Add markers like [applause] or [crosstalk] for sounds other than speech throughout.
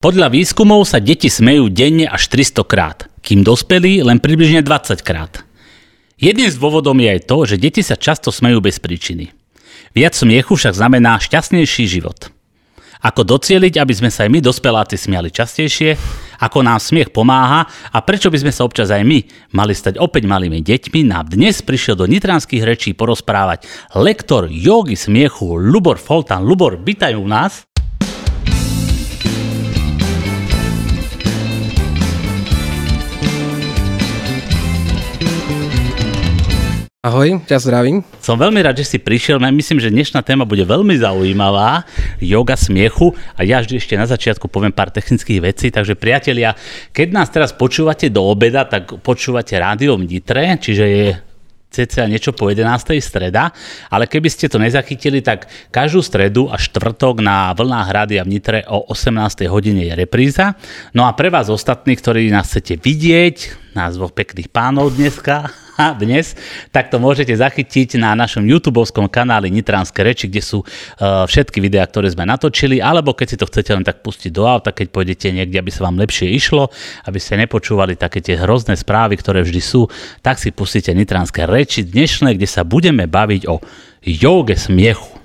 Podľa výskumov sa deti smejú denne až 300 krát, kým dospelí len približne 20 krát. Jedným z dôvodom je aj to, že deti sa často smejú bez príčiny. Viac smiechu však znamená šťastnejší život. Ako docieliť, aby sme sa aj my dospeláci smiali častejšie, ako nám smiech pomáha a prečo by sme sa občas aj my mali stať opäť malými deťmi, nám dnes prišiel do nitranských rečí porozprávať lektor jogy smiechu Lubor Foltan. Lubor, vítajú nás. Ahoj, ťa zdravím. Som veľmi rád, že si prišiel. Myslím, že dnešná téma bude veľmi zaujímavá. Yoga smiechu. A ja vždy ešte na začiatku poviem pár technických vecí. Takže priatelia, keď nás teraz počúvate do obeda, tak počúvate rádio v Nitre, čiže je cca niečo po 11. streda, ale keby ste to nezachytili, tak každú stredu a štvrtok na vlnách Rádia v Nitre o 18. hodine je repríza. No a pre vás ostatní, ktorí nás chcete vidieť, nás dvoch pekných pánov dneska, dnes, tak to môžete zachytiť na našom youtube kanáli Nitranské reči, kde sú uh, všetky videá, ktoré sme natočili, alebo keď si to chcete len tak pustiť do auta, keď pôjdete niekde, aby sa vám lepšie išlo, aby ste nepočúvali také tie hrozné správy, ktoré vždy sú, tak si pustíte Nitranské reči dnešné, kde sa budeme baviť o joge smiechu.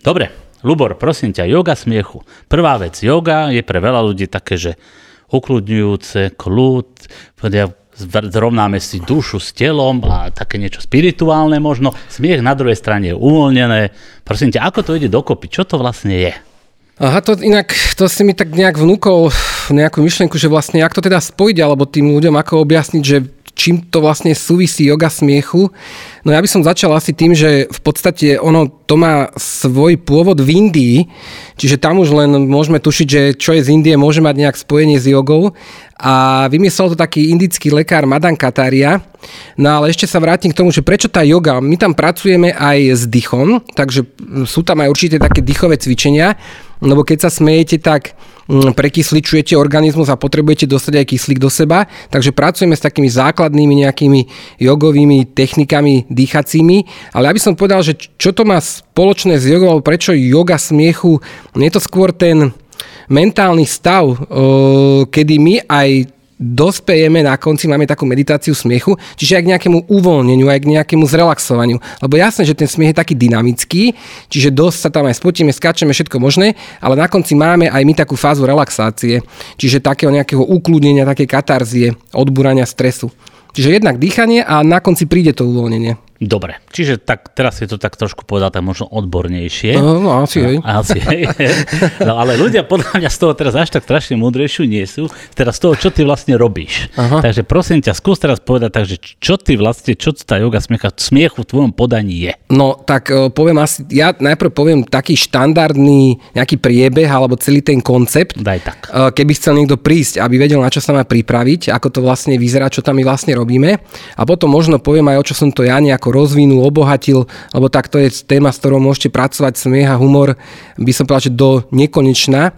Dobre, Lubor, prosím ťa, yoga smiechu. Prvá vec, yoga je pre veľa ľudí také, že ukludňujúce, kľud, zrovnáme si dušu s telom a také niečo spirituálne možno. Smiech na druhej strane je uvoľnené. Prosím ťa, ako to ide dokopy? Čo to vlastne je? Aha, to inak, to si mi tak nejak vnúkol nejakú myšlienku, že vlastne ako to teda spojiť, alebo tým ľuďom ako objasniť, že čím to vlastne súvisí yoga smiechu. No ja by som začal asi tým, že v podstate ono to má svoj pôvod v Indii, čiže tam už len môžeme tušiť, že čo je z Indie, môže mať nejak spojenie s jogou. A vymyslel to taký indický lekár Madan Kataria. No ale ešte sa vrátim k tomu, že prečo tá yoga? My tam pracujeme aj s dýchom, takže sú tam aj určite také dýchové cvičenia, lebo keď sa smejete, tak prekysličujete organizmus a potrebujete dostať aj kyslík do seba. Takže pracujeme s takými základnými nejakými jogovými technikami dýchacími. Ale ja by som povedal, že čo to má spoločné s jogou, prečo yoga smiechu, je to skôr ten mentálny stav, kedy my aj dospejeme na konci, máme takú meditáciu smiechu, čiže aj k nejakému uvoľneniu, aj k nejakému zrelaxovaniu. Lebo jasné, že ten smiech je taký dynamický, čiže dosť sa tam aj spotíme, skáčeme všetko možné, ale na konci máme aj my takú fázu relaxácie, čiže takého nejakého ukludnenia, také katarzie, odbúrania stresu. Čiže jednak dýchanie a na konci príde to uvoľnenie. Dobre, čiže tak, teraz je to tak trošku povedať možno odbornejšie. No, no asi hej. Asi hej. No, ale ľudia podľa mňa z toho teraz až tak strašne múdrejšiu nie sú. Teraz z toho, čo ty vlastne robíš. Aha. Takže prosím ťa, skús teraz povedať, takže čo ty vlastne, čo tá yoga smiecha, smiechu v tvojom podaní je? No, tak e, poviem asi, ja najprv poviem taký štandardný nejaký priebeh alebo celý ten koncept. Daj tak. E, keby chcel niekto prísť, aby vedel, na čo sa má pripraviť, ako to vlastne vyzerá, čo tam my vlastne robíme. A potom možno poviem aj, o čo som to ja nejako rozvinul, obohatil, lebo tak to je téma, s ktorou môžete pracovať, smiech a humor, by som povedal, že do nekonečna.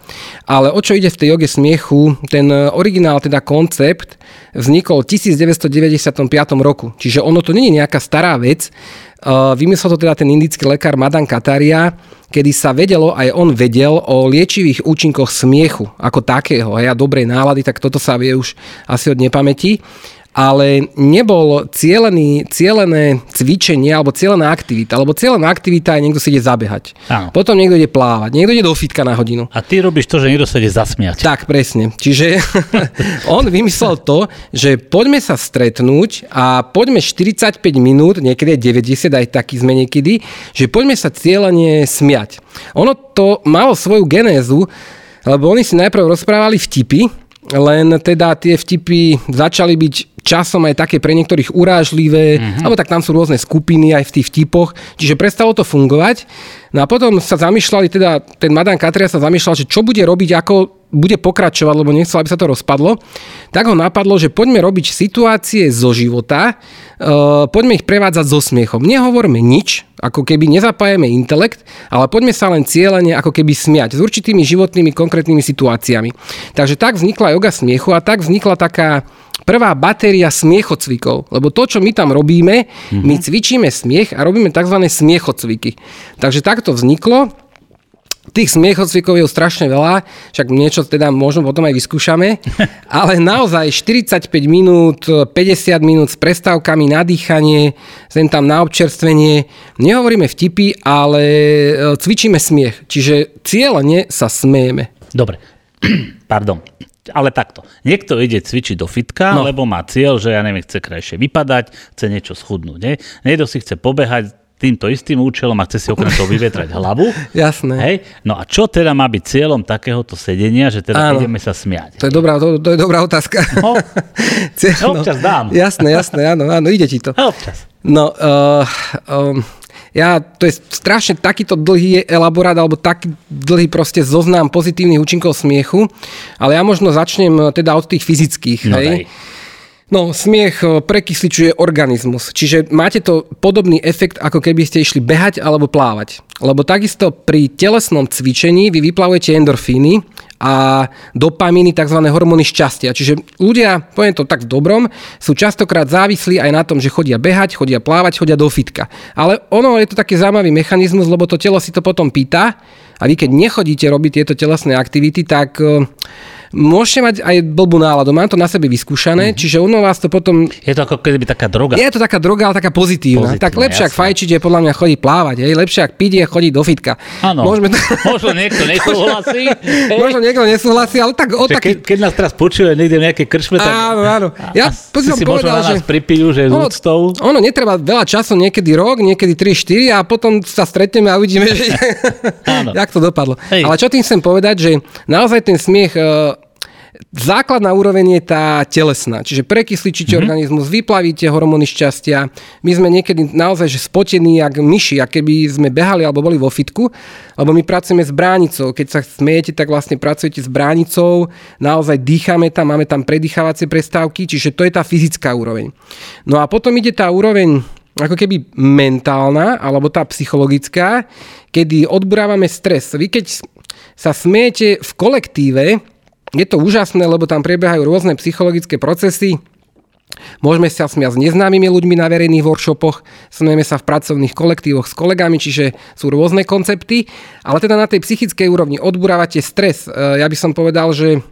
Ale o čo ide v tej joge smiechu? Ten originál, teda koncept, vznikol v 1995 roku. Čiže ono to je nejaká stará vec. Vymyslel to teda ten indický lekár Madan Kataria, kedy sa vedelo, aj on vedel o liečivých účinkoch smiechu ako takého a dobrej nálady, tak toto sa vie už asi od nepamäti ale nebol cielený, cielené cvičenie alebo cielená aktivita, lebo cielená aktivita je niekto si ide zabehať. Áno. Potom niekto ide plávať, niekto ide do fitka na hodinu. A ty robíš to, že niekto sa ide zasmiať. Tak, presne. Čiže [laughs] on vymyslel to, že poďme sa stretnúť a poďme 45 minút, niekedy 90, aj taký sme niekedy, že poďme sa cieľene smiať. Ono to malo svoju genézu, lebo oni si najprv rozprávali vtipy, len teda tie vtipy začali byť časom aj také pre niektorých urážlivé, uh-huh. alebo tak tam sú rôzne skupiny aj v tých vtipoch, čiže prestalo to fungovať. No a potom sa zamýšľali, teda ten Madan Katria sa zamýšľal, že čo bude robiť, ako bude pokračovať, lebo nechcel, aby sa to rozpadlo. Tak ho napadlo, že poďme robiť situácie zo života, uh, poďme ich prevádzať so smiechom. Nehovorme nič, ako keby nezapájame intelekt, ale poďme sa len cieľene ako keby smiať s určitými životnými konkrétnymi situáciami. Takže tak vznikla yoga smiechu a tak vznikla taká prvá batéria smiechocvikov. Lebo to, čo my tam robíme, mm-hmm. my cvičíme smiech a robíme tzv. smiechocviky. Takže takto vzniklo. Tých smiechocvikov je strašne veľa, však niečo teda možno potom aj vyskúšame, [laughs] ale naozaj 45 minút, 50 minút s prestávkami na dýchanie, sem tam na občerstvenie. Nehovoríme vtipy, ale e, cvičíme smiech, čiže cieľene sa smejeme. Dobre, [clears throat] pardon. Ale takto. Niekto ide cvičiť do fitka, no. lebo má cieľ, že ja neviem, chce krajšie vypadať, chce niečo schudnúť. Nie? Niekto si chce pobehať, týmto istým účelom a chce si okrem toho vyvetrať hlavu. [laughs] Jasné. Hej? No a čo teda má byť cieľom takéhoto sedenia, že teda Áno. ideme sa smiať? To je dobrá, to, to je dobrá otázka. No, [laughs] Cieľ, no, občas dám. Jasné, jasné, áno, áno, ide ti to. Občas. No, uh, um, ja, to je strašne takýto dlhý elaborát, alebo taký dlhý proste zoznám pozitívnych účinkov smiechu, ale ja možno začnem teda od tých fyzických. No, hej? Daj. No, smiech eh, prekysličuje organizmus, čiže máte to podobný efekt, ako keby ste išli behať alebo plávať. Lebo takisto pri telesnom cvičení vy vyplavujete endorfíny a dopamíny, tzv. hormóny šťastia. Čiže ľudia, poviem to tak v dobrom, sú častokrát závislí aj na tom, že chodia behať, chodia plávať, chodia do fitka. Ale ono je to taký zaujímavý mechanizmus, lebo to telo si to potom pýta a vy keď nechodíte robiť tieto telesné aktivity, tak eh, môžete mať aj blbú náladu. Mám to na sebe vyskúšané, mm-hmm. čiže ono vás to potom... Je to ako keby taká droga. Je to taká droga, ale taká pozitívna. pozitívna tak lepšie ak fajčiť je podľa mňa chodiť plávať, hej. lepšie ak piť je chodiť do fitka. Áno, Môžeme to... [laughs] možno niekto nesúhlasí. [laughs] možno niekto nesúhlasí, ale tak o taký... Keď, keď nás teraz počuje niekde nejaké kršme, tak... Áno, áno. Ja a si, si povedal, možno na nás že... pripijú, že ono, úctou. Ono netreba veľa času, niekedy rok, niekedy 3-4 a potom sa stretneme a uvidíme, že... [laughs] jak to dopadlo. Hej. Ale čo tým chcem povedať, že naozaj ten smiech uh, Základná úroveň je tá telesná, čiže prekysličíte mm-hmm. organizmus, vyplavíte hormóny šťastia. My sme niekedy naozaj že spotení jak myši, a keby sme behali alebo boli vo fitku, lebo my pracujeme s bránicou. Keď sa smejete, tak vlastne pracujete s bránicou, naozaj dýchame tam, máme tam predýchávacie prestávky, čiže to je tá fyzická úroveň. No a potom ide tá úroveň ako keby mentálna alebo tá psychologická, kedy odburávame stres. Vy keď sa smejete v kolektíve, je to úžasné, lebo tam prebiehajú rôzne psychologické procesy. Môžeme sa smiať s neznámymi ľuďmi na verejných workshopoch, smieme sa v pracovných kolektívoch s kolegami, čiže sú rôzne koncepty, ale teda na tej psychickej úrovni odburávate stres. E, ja by som povedal, že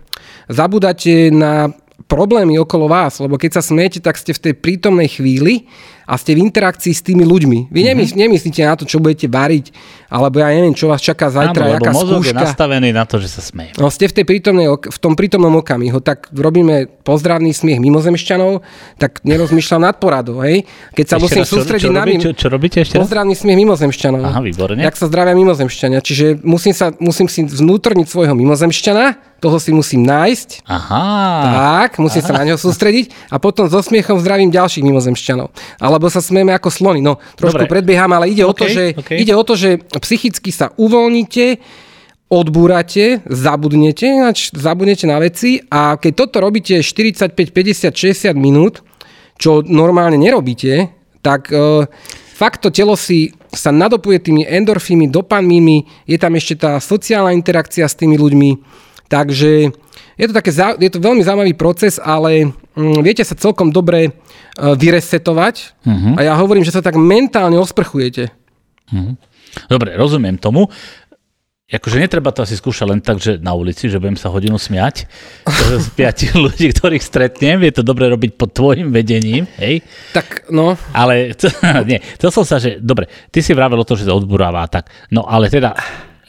zabudáte na problémy okolo vás, lebo keď sa smiete, tak ste v tej prítomnej chvíli a ste v interakcii s tými ľuďmi. Vy mm-hmm. nemyslíte na to, čo budete variť, alebo ja neviem, čo vás čaká zajtra, Áno, jaká mozog skúška. je nastavený na to, že sa smeje. No, ste v, tej prítomnej, v tom prítomnom okamihu, tak robíme pozdravný smiech mimozemšťanov, tak nerozmýšľam nad poradou, hej? Keď sa ešte musím raz, sústrediť čo, čo na mimo... Čo, čo robíte ešte? Pozdravný smiech mimozemšťanov. Aha, výborne. Jak sa zdravia mimozemšťania. Čiže musím, sa, musím si vnútorniť svojho mimozemšťana, toho si musím nájsť. Aha. Tak, musím Aha. sa na neho sústrediť a potom so smiechom zdravím ďalších mimozemšťanov. Alebo sa smieme ako slony. No, trošku Dobre. predbieham, ale ide, okay, o to, že, okay. ide o to, že psychicky sa uvoľnite, odbúrate, zabudnete, zabudnete na veci a keď toto robíte 45, 50, 60 minút, čo normálne nerobíte, tak e, fakt to telo si sa nadopuje tými endorfími, dopamínmi, je tam ešte tá sociálna interakcia s tými ľuďmi, Takže je to, také, je to veľmi zaujímavý proces, ale mm, viete sa celkom dobre e, vyresetovať uh-huh. a ja hovorím, že sa tak mentálne osprchujete. Uh-huh. Dobre, rozumiem tomu. Akože netreba to asi skúšať len tak, že na ulici, že budem sa hodinu smiať z [laughs] piatich ľudí, ktorých stretnem. Je to dobre robiť pod tvojim vedením, hej? Tak, no. Ale, to, [laughs] nie, to som sa, že, dobre, ty si vravel o to, že to odburáva, tak. No, ale teda,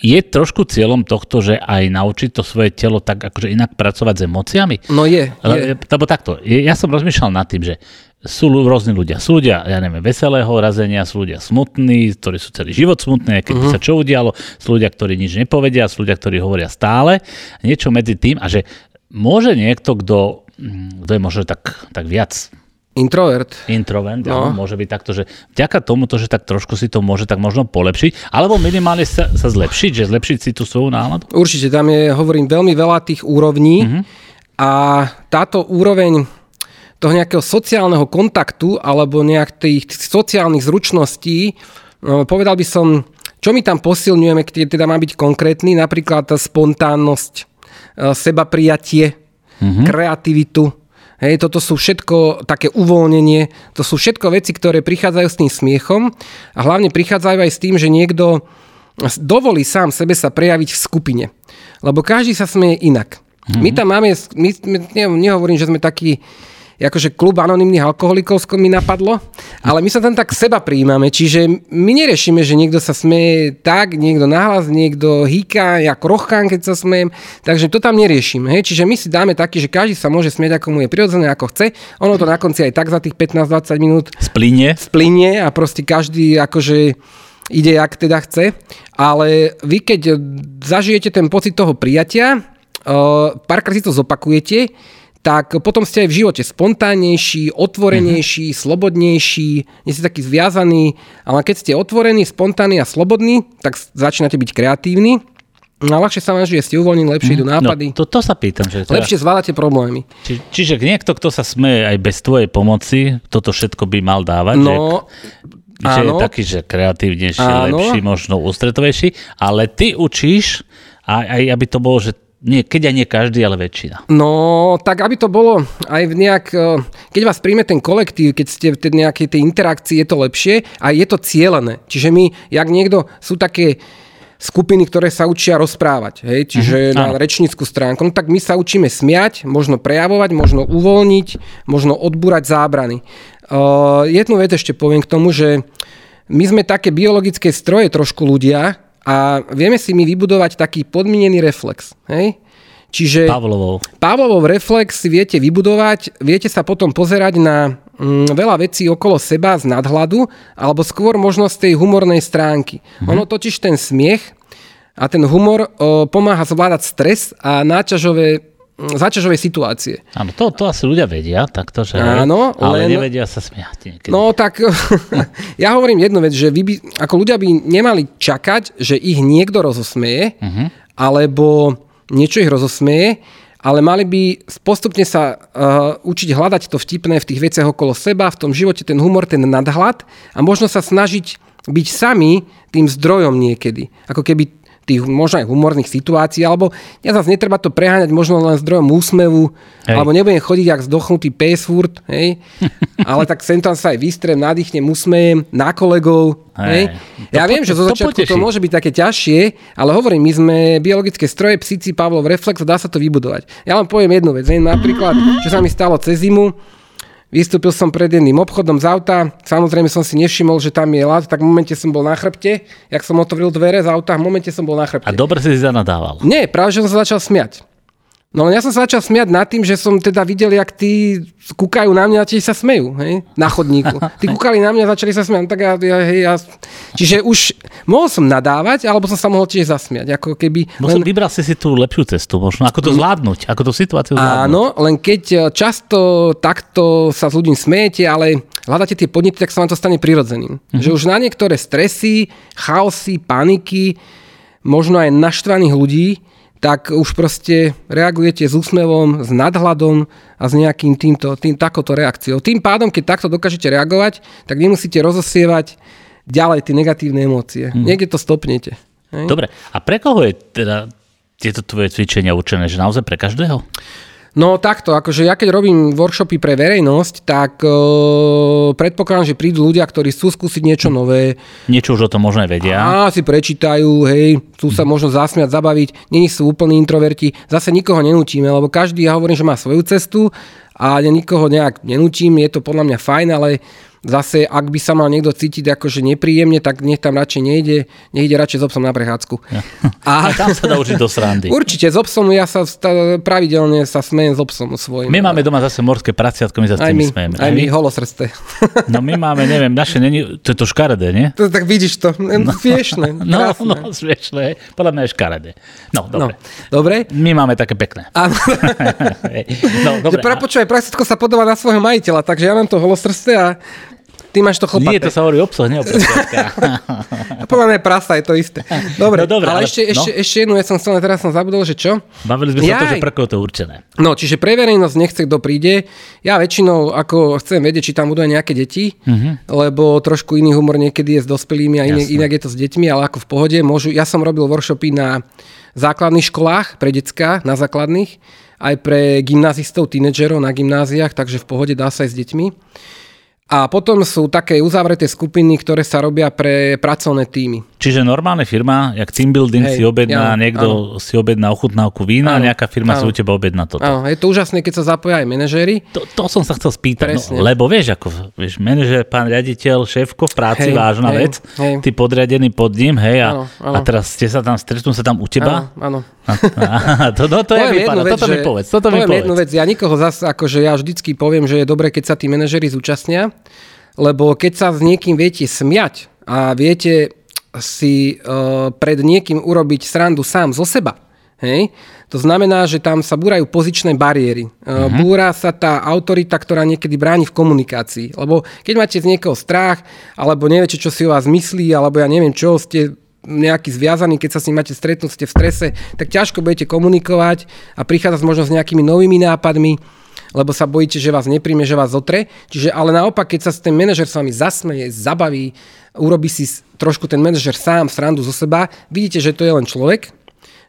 je trošku cieľom tohto, že aj naučiť to svoje telo tak akože inak pracovať s emóciami? No je. je. Lebo takto, ja som rozmýšľal nad tým, že sú rôzni ľudia. Sú ľudia, ja neviem, veselého razenia, sú ľudia smutní, ktorí sú celý život smutní, keď uh-huh. sa čo udialo, sú ľudia, ktorí nič nepovedia, sú ľudia, ktorí hovoria stále, niečo medzi tým a že môže niekto, kto, mm, kto je možno tak, tak viac Introvert. Introvert, no. môže byť takto, že vďaka tomuto, že tak trošku si to môže tak možno polepšiť, alebo minimálne sa, sa zlepšiť, že zlepšiť si tú svoju náladu? Určite, tam je, hovorím, veľmi veľa tých úrovní uh-huh. a táto úroveň toho nejakého sociálneho kontaktu alebo nejak tých sociálnych zručností, no, povedal by som, čo my tam posilňujeme, keď teda má byť konkrétny, napríklad spontánnosť, e, seba prijatie, uh-huh. kreativitu, Hej, toto sú všetko také uvoľnenie, to sú všetko veci, ktoré prichádzajú s tým smiechom a hlavne prichádzajú aj s tým, že niekto dovolí sám sebe sa prejaviť v skupine. Lebo každý sa smeje inak. Mm-hmm. My tam máme, my, my, nehovorím, že sme takí akože klub anonimných alkoholikov mi napadlo, ale my sa tam tak seba prijímame, čiže my neriešime, že niekto sa smeje tak, niekto nahlas, niekto hýka, ako rochkán, keď sa smejem, takže to tam neriešime. Hej? Čiže my si dáme taký, že každý sa môže smieť, ako mu je prirodzené, ako chce. Ono to na konci aj tak za tých 15-20 minút splinie. splinie a proste každý akože ide, jak teda chce. Ale vy, keď zažijete ten pocit toho prijatia, uh, párkrát si to zopakujete, tak potom ste aj v živote spontánnejší, otvorenejší, uh-huh. slobodnejší, nie ste taký zviazaný, ale keď ste otvorení, spontánni a slobodní, tak začínate byť kreatívni. No a ľahšie sa vám žije, ste uvoľnení, lepšie idú mhm. nápady. No, to, to sa pýtam. Že teda... Lepšie zvládate problémy. Či, čiže niekto, kto sa smeje aj bez tvojej pomoci, toto všetko by mal dávať? No, že, že je taký, že kreatívnejší, áno. lepší, možno ústretovejší, ale ty učíš aj, aj aby to bolo, že nie, keď aj nie každý, ale väčšina. No, tak aby to bolo aj v nejak, e, keď vás príjme ten kolektív, keď ste v nejakej tej interakcii, je to lepšie a je to cieľené. Čiže my, jak niekto, sú také skupiny, ktoré sa učia rozprávať, hej, čiže uh-huh, na rečnícku stránku, no tak my sa učíme smiať, možno prejavovať, možno uvoľniť, možno odbúrať zábrany. Uh, jednu vec ešte poviem k tomu, že my sme také biologické stroje trošku ľudia, a vieme si my vybudovať taký podmienený reflex. Hej? Čiže Pavlovov. Pavlovov reflex si viete vybudovať, viete sa potom pozerať na mm, veľa vecí okolo seba z nadhľadu, alebo skôr možnosť tej humornej stránky. Mhm. Ono totiž ten smiech a ten humor o, pomáha zvládať stres a náťažové záťažovej situácie. Áno, to, to asi ľudia vedia, takto, že Áno, ale len... nevedia sa smiať. Niekedy. No tak [laughs] ja hovorím jednu vec, že vy by, ako ľudia by nemali čakať, že ich niekto rozosmeje, uh-huh. alebo niečo ich rozosmeje, ale mali by postupne sa uh, učiť hľadať to vtipné v tých veciach okolo seba, v tom živote ten humor, ten nadhľad a možno sa snažiť byť sami tým zdrojom niekedy. Ako keby tých možno aj humorných situácií, alebo ja zase netreba to preháňať možno len zdrojom úsmevu, hej. alebo nebudem chodiť jak zdochnutý pes furt, hej, [laughs] ale tak sem tam sa aj vystrem, nadýchnem, usmejem na kolegov, hej. hej. Ja to viem, po, že zo začiatku to, to môže byť také ťažšie, ale hovorím, my sme biologické stroje, psíci, Pavlov reflex, dá sa to vybudovať. Ja vám poviem jednu vec, hej, napríklad, čo sa mi stalo cez zimu, Vystúpil som pred jedným obchodom z auta, samozrejme som si nevšimol, že tam je lad, tak v momente som bol na chrbte, jak som otvoril dvere z auta, v momente som bol na chrbte. A dobre si zanadával. Nie, práve že som sa začal smiať. No ja som sa začal smiať nad tým, že som teda videl, jak tí kúkajú na mňa a tiež sa smejú, hej, na chodníku. Tí [laughs] kúkali na mňa a začali sa smiať. No, tak ja, ja, hej, ja... Čiže už mohol som nadávať, alebo som sa mohol tiež zasmiať. Ako keby len... vybral si si tú lepšiu cestu, možno ako to zvládnuť, ako tú situáciu zvládnuť. Áno, len keď e, často takto sa s ľuďmi smejete, ale hľadáte tie podnety, tak sa vám to stane prirodzeným. Mm-hmm. Že už na niektoré stresy, chaosy, paniky, možno aj naštvaných ľudí, tak už proste reagujete s úsmevom, s nadhľadom a s nejakým týmto, tým, takouto reakciou. Tým pádom, keď takto dokážete reagovať, tak nemusíte rozosievať ďalej tie negatívne emócie. Hmm. Niekde to stopnete. Hej? Dobre, a pre koho je teda tieto tvoje cvičenia určené? Že naozaj pre každého? No takto, akože ja keď robím workshopy pre verejnosť, tak e, predpokladám, že prídu ľudia, ktorí chcú skúsiť niečo nové. Niečo už o tom možno vedia. A si prečítajú, hej, chcú sa možno zasmiať, zabaviť, není sú úplní introverti. Zase nikoho nenúčime, lebo každý, ja hovorím, že má svoju cestu a nikoho nejak nenúčim, je to podľa mňa fajn, ale Zase, ak by sa mal niekto cítiť akože nepríjemne, tak nech tam radšej nejde, nech ide radšej s obsom na prechádzku. Ja. [laughs] A, a tam sa dá užiť do srandy. Určite, s obsom ja sa pravidelne sa smejem s obsom svojím. My máme doma zase morské praciatko, my sa s tým smejeme. Aj, aj my, my holosrste. No my máme, neviem, naše není, to je to škaredé, nie? To, tak vidíš to, no, [laughs] smiešné. [laughs] No, no, smiešné, podľa mňa je škaredé. No, dobre. No, dobre. My máme také pekné. Áno. no, dobre. Počúvaj, praciatko sa podobá na svojho majiteľa, takže ja mám to holosrste a Ty máš to chlpaté. Nie, to sa hovorí obsah, nie [laughs] Podľa mňa prasa je to isté. Dobre, no, dobre ale, ale ešte, no? ešte, ešte jednu, ja som chcel, teraz som zabudol, že čo? Bavili sme Jaj. sa to, že pre koho to určené. No, čiže pre verejnosť nechce, kto príde. Ja väčšinou, ako chcem vedieť, či tam budú aj nejaké deti, uh-huh. lebo trošku iný humor niekedy je s dospelými a inak, inak je to s deťmi, ale ako v pohode. Môžu, ja som robil workshopy na základných školách pre decka, na základných, aj pre gymnázistov, tínedžerov na gymnáziách, takže v pohode dá sa aj s deťmi. A potom sú také uzavreté skupiny, ktoré sa robia pre pracovné týmy. Čiže normálne firma, jak team building Hej, si objedná, áno, niekto si objedná ochutnávku vína, Áno, nejaká firma si áno. u teba objedná toto. Áno, je to úžasné, keď sa zapoja aj manažéri. To, to som sa chcel spýtať, Presne. no, lebo vieš, ako vieš, manažer, pán riaditeľ, šéfko v práci, Hej, vážna hej, vec, hej. ty podriadený pod ním, hej, a, Áno, áno. a teraz ste sa tam, stretnú sa tam u teba? Áno, áno. A, a, to, no, to je vypadá, toto mi že- povedz, toto mi poviem jednu povedz. vec, ja nikoho zase, akože ja vždycky poviem, že je dobré, keď sa tí manažeri zúčastnia, lebo keď sa s niekým viete smiať a viete si uh, pred niekým urobiť srandu sám zo seba, hej, to znamená, že tam sa búrajú pozičné bariéry. Uh. Búra sa tá autorita, ktorá niekedy bráni v komunikácii. Lebo keď máte z niekoho strach, alebo neviete, čo si o vás myslí, alebo ja neviem čo, ste nejaký zviazaný, keď sa s ním máte stretnúť, ste v strese, tak ťažko budete komunikovať a prichádzať možno s nejakými novými nápadmi, lebo sa bojíte, že vás nepríjme, že vás zotre. Čiže ale naopak, keď sa ten manažer s vami zasmeje, zabaví, urobí si trošku ten manažer sám srandu zo seba, vidíte, že to je len človek,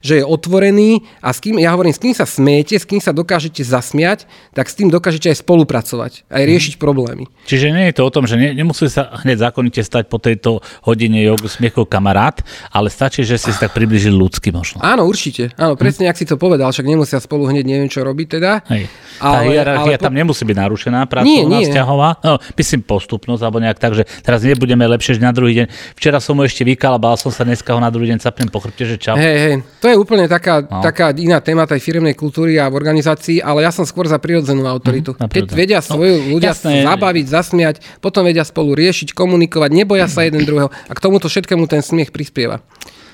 že je otvorený a s kým, ja hovorím, s kým sa smiete, s kým sa dokážete zasmiať, tak s tým dokážete aj spolupracovať, aj riešiť problémy. Čiže nie je to o tom, že ne, nemusí sa hneď zákonite stať po tejto hodine jogu smiechov kamarát, ale stačí, že si sa tak približil ľudsky možno. Áno, určite. Áno, presne, ak si to povedal, však nemusia spolu hneď neviem čo robiť teda. Hej. Tá Ale- hierarchia ale tam nemusí byť narušená, pracovná, vzťahová. No, myslím postupnosť, alebo nejak tak, že teraz nebudeme lepšie, že na druhý deň. Včera som mu ešte vykal a bál som sa dneska ho na druhý deň capnem po chrbte, že čau. Hej, hej, to je úplne taká, No. no. taká iná téma tej firmnej kultúry a v organizácii, ale ja som skôr za prirodzenú autoritu. Na Keď vedia No, svoju ľudia jasné. zabaviť, zasmiať, potom vedia spolu riešiť, komunikovať, neboja sa jeden druhého a k tomuto všetkému ten smiech prispieva.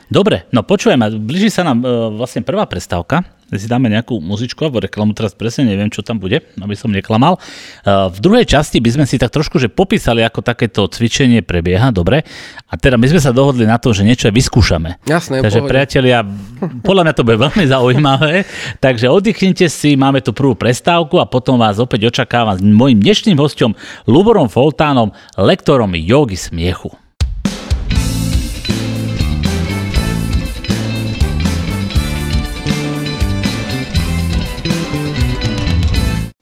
Dobre, no počujem, blíži sa nám e, vlastne prvá prestávka. Si dáme nejakú muzičku alebo reklamu, teraz presne neviem, čo tam bude, aby som neklamal. E, v druhej časti by sme si tak trošku že popísali, ako takéto cvičenie prebieha, dobre. A teda my sme sa dohodli na to, že niečo aj vyskúšame. Jasné, Takže pohode. priatelia, podľa mňa to bude veľmi zaujímavé. Takže oddychnite si, máme tu prvú prestávku a potom vás opäť očakávam s mojim dnešným hostom Luborom Foltánom, lektorom jogy smiechu.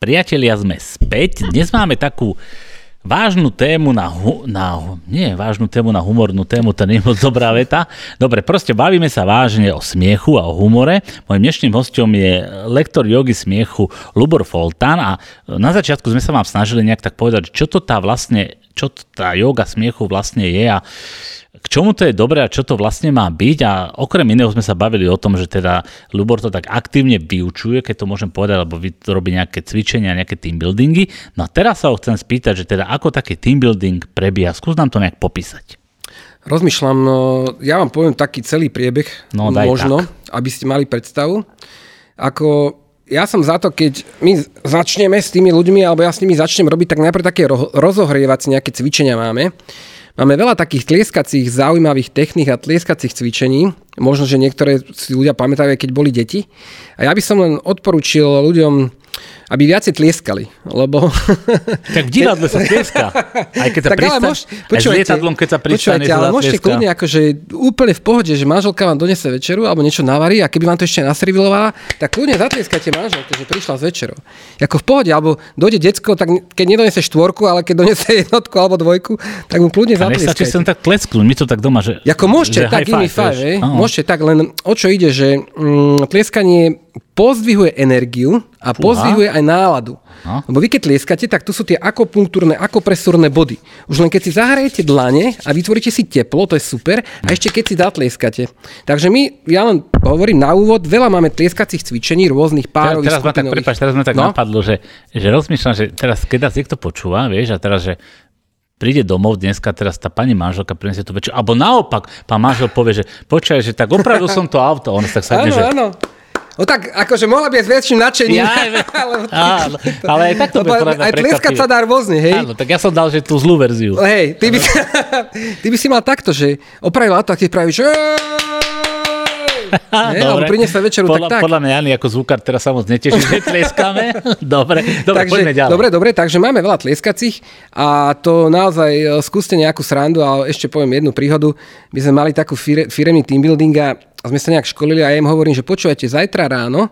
Priatelia, sme späť. Dnes máme takú vážnu tému na, hu- na nie vážnu tému na humornú tému, to nie je moc dobrá veta. Dobre, proste bavíme sa vážne o smiechu a o humore. Mojím dnešným hostom je lektor jogy smiechu Lubor Foltán a na začiatku sme sa vám snažili nejak tak povedať, čo to tá vlastne, čo tá joga smiechu vlastne je a k čomu to je dobré a čo to vlastne má byť a okrem iného sme sa bavili o tom, že teda Lubor to tak aktívne vyučuje, keď to môžem povedať, lebo robí nejaké cvičenia, nejaké team buildingy. No a teraz sa ho chcem spýtať, že teda ako taký team building prebieha. Skús nám to nejak popísať. Rozmýšľam, no, ja vám poviem taký celý priebeh, No, možno, aby ste mali predstavu. Ako ja som za to, keď my začneme s tými ľuďmi, alebo ja s nimi začnem robiť, tak najprv také ro- rozohrievacie nejaké cvičenia máme. Máme veľa takých tlieskacích zaujímavých techník a tlieskacích cvičení. Možno, že niektoré si ľudia pamätajú, aj keď boli deti. A ja by som len odporučil ľuďom, aby viacej tlieskali, lebo... [laughs] Tak v divadle sa tlieska. Aj keď sa Tak ale pristane, môž, aj s lietadlom, keď sa pristane, počúvajte, ale môžete kľudne akože úplne v pohode, že manželka vám donese večeru alebo niečo navarí a keby vám to ešte naservilovala, tak kľudne zatlieskate manželke, že prišla z večerou. Ako v pohode, alebo dojde decko, tak keď nedonese štvorku, ale keď donese [laughs] jednotku alebo dvojku, tak mu kľudne zatlieskajte. sa len tak tlesknúť, my to tak doma, že... Ako môžete, že tak high five, five. Môžete tak, len o čo ide, že mm, tlieskanie pozdvihuje energiu a pozdvihuje aj náladu. No. Lebo vy keď tlieskate, tak tu sú tie akopunktúrne, akopresúrne body. Už len keď si zahrajete dlane a vytvoríte si teplo, to je super, a ešte keď si zatlieskate. Takže my, ja len hovorím na úvod, veľa máme tlieskacích cvičení, rôznych Teraz, párových, teraz ma tak, prepáč, teraz ma tak No. napadlo, že, že rozmýšľam, že teraz, keď nás niekto počúva, vieš, a teraz, že príde domov dneska, teraz tá pani manželka prinesie tú večer, alebo naopak, pán manžel povie, že počkaj, že tak opravil som to auto, on sa tak sadne, Áno, že... áno. No tak, akože mohla by aj s väčším nadšením. Ja, [laughs] ale, áno, ale aj tak to bude lebo podľa aj prekvapivé. sa dá rôzne, hej? Áno, tak ja som dal, že tú zlú verziu. Hej, ty by, [laughs] ty by si mal takto, že opravil auto a ty pravíš Hej, alebo priniesla večeru, podľa, tak tak. Podľa mňa Jani ako zvukár teraz sa moc neteší, že tlieskame. [laughs] dobre, dobre, takže, poďme ďalej. Dobre, dobre, takže máme veľa tlieskacích a to naozaj e, skúste nejakú srandu a ešte poviem jednu príhodu. My sme mali takú fire, firemný team building a sme sa nejak školili a ja im hovorím, že počúvajte, zajtra ráno